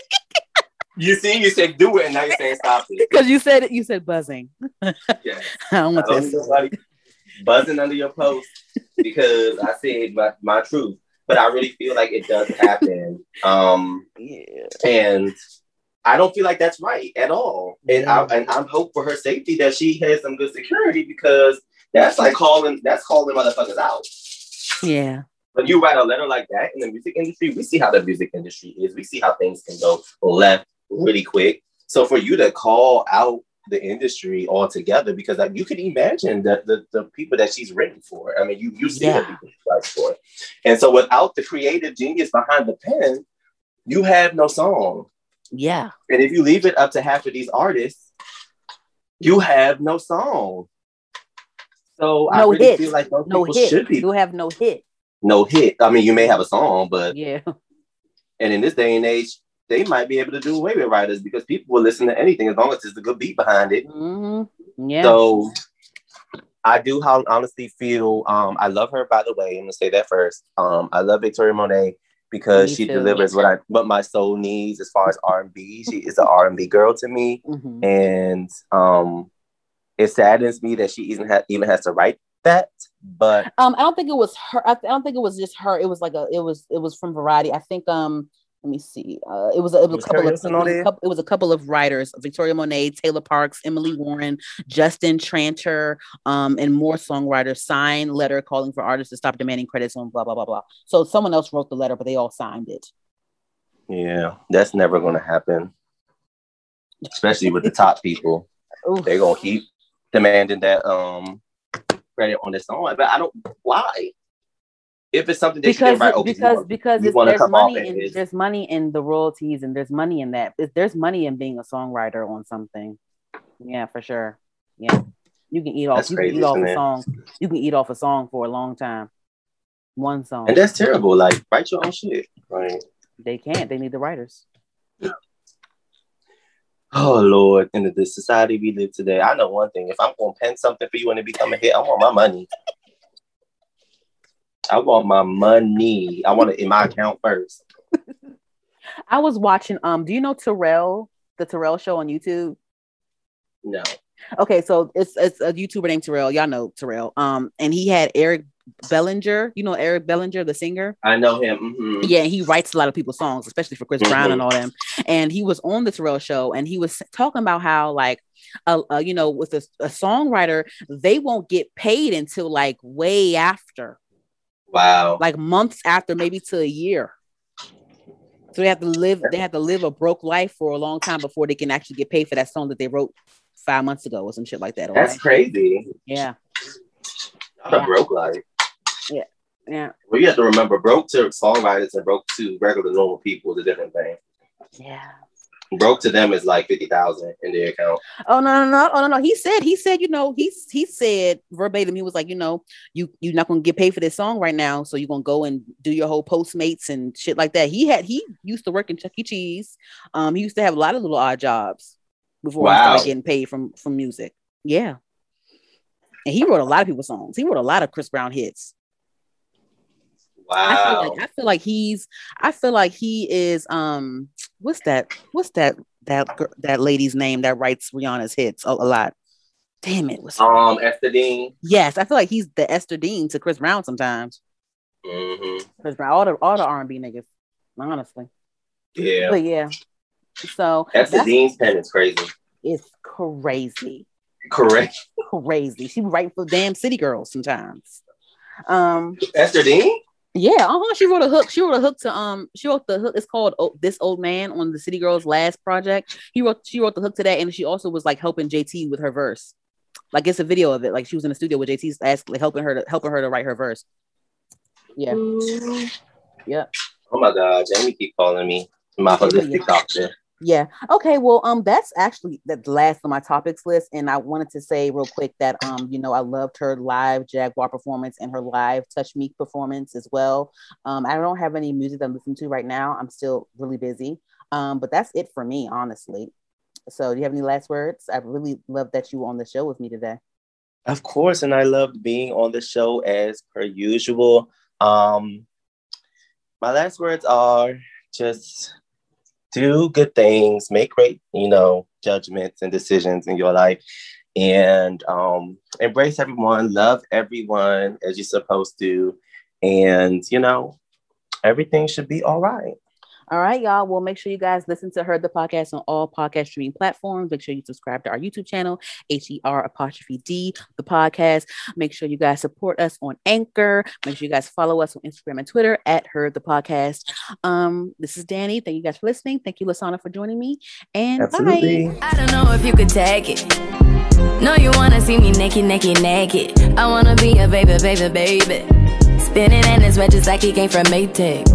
You see, you said do it, and now you're saying stop it. Because you said. You said buzzing. Yeah. I don't want this. buzzing under your post because I said my, my truth, but I really feel like it does happen. Um, yeah. And I don't feel like that's right at all. And I and I'm hope for her safety that she has some good security because that's like calling that's calling motherfuckers out. Yeah. When you write a letter like that in the music industry, we see how the music industry is. We see how things can go left really quick. So for you to call out the industry altogether, because like, you can imagine that the, the people that she's written for. I mean, you you see yeah. the people she writes for. And so without the creative genius behind the pen, you have no song. Yeah. And if you leave it up to half of these artists, you have no song. So no I really hit. feel like those no people hit. should be. You have no hit. No hit. I mean, you may have a song, but yeah. And in this day and age, they might be able to do away with writers because people will listen to anything as long as there's a good beat behind it. Mm-hmm. Yeah. So I do honestly feel um, I love her by the way. I'm gonna say that first. Um, I love Victoria Monet because me she too. delivers what I what my soul needs as far as R and B. She is an R and B girl to me, mm-hmm. and um, it saddens me that she even ha- even has to write that. But um, I don't think it was her. I, don't think it was just her. It was like a. It was it was from Variety. I think um. Let me see. Uh, it was a, it was, a couple of it was a couple, it was a couple of writers: Victoria Monet, Taylor Parks, Emily Warren, Justin Tranter, um, and more songwriters signed letter calling for artists to stop demanding credits on blah blah blah blah. So someone else wrote the letter, but they all signed it. Yeah, that's never going to happen, especially with the top people. They're gonna keep demanding that um credit on this song, but I don't why if it's something that because okay, because want, because there's money in there's money in the royalties and there's money in that there's money in being a songwriter on something. Yeah for sure. Yeah. You can eat off you crazy, can eat off a song. You can eat off a song for a long time. One song. And that's terrible like write your own shit right? They can't they need the writers. Oh Lord, in the society we live today, I know one thing. If I'm gonna pen something for you and it become a hit, I want my money. I want my money. I want it in my account first. I was watching. Um, do you know Terrell, the Terrell Show on YouTube? No. Okay, so it's it's a YouTuber named Terrell. Y'all know Terrell. Um, and he had Eric Bellinger. You know Eric Bellinger, the singer. I know him. Mm-hmm. Yeah, he writes a lot of people's songs, especially for Chris mm-hmm. Brown and all them. And he was on the Terrell Show, and he was talking about how like uh, uh, you know, with a, a, songwriter, they won't get paid until like way after. Wow. Like months after, maybe to a year. So they have to live, they have to live a broke life for a long time before they can actually get paid for that song that they wrote five months ago or some shit like that. That's right? crazy. Yeah. Not yeah. a broke life. Yeah. Yeah. Well, you have to remember, broke to songwriters and broke to regular normal people is a different thing. Yeah. Broke to them is like fifty thousand in their account. Oh no, no, no, oh no, no. He said, he said, you know, he he said verbatim, he was like, you know, you you're not gonna get paid for this song right now, so you're gonna go and do your whole Postmates and shit like that. He had he used to work in Chuck E. Cheese. Um, he used to have a lot of little odd jobs before wow. he started getting paid from from music. Yeah, and he wrote a lot of people's songs. He wrote a lot of Chris Brown hits. Wow. I feel like I feel like he's I feel like he is um what's that what's that that that lady's name that writes Rihanna's hits a, a lot. Damn it. What's um Ester Dean. Yes, I feel like he's the Ester Dean to Chris Brown sometimes. Mm-hmm. Chris Brown, all the all the R and B niggas, honestly. Yeah. But yeah. So Ester Dean's pen is crazy. It's crazy. Correct. Crazy. She write for damn city girls sometimes. Um Ester Dean? Yeah, uh-huh. She wrote a hook. She wrote a hook to um. She wrote the hook. It's called oh, "This Old Man" on the City Girls' last project. He wrote. She wrote the hook to that, and she also was like helping JT with her verse. Like it's a video of it. Like she was in the studio with JT's ask, like helping her to helping her to write her verse. Yeah. Mm. Yep. Oh my God, Jamie keep calling me my holistic doctor. Yeah. Okay. Well, um, that's actually the last on my topics list, and I wanted to say real quick that um, you know, I loved her live Jaguar performance and her live Touch Me performance as well. Um, I don't have any music I'm listening to right now. I'm still really busy. Um, but that's it for me, honestly. So, do you have any last words? I really love that you were on the show with me today. Of course, and I loved being on the show as per usual. Um, my last words are just do good things, make great, you know, judgments and decisions in your life, and um, embrace everyone, love everyone as you're supposed to, and you know, everything should be all right. All right, y'all. Well, make sure you guys listen to her, the podcast on all podcast streaming platforms. Make sure you subscribe to our YouTube channel, H E R apostrophe D, the podcast. Make sure you guys support us on Anchor. Make sure you guys follow us on Instagram and Twitter at her, the podcast. Um, this is Danny. Thank you guys for listening. Thank you, Lasana, for joining me. And Absolutely. bye. I don't know if you could take it. No, you wanna see me naked, naked, naked. I wanna be a baby, baby, baby. Spinning in his red just like he came from Maytag.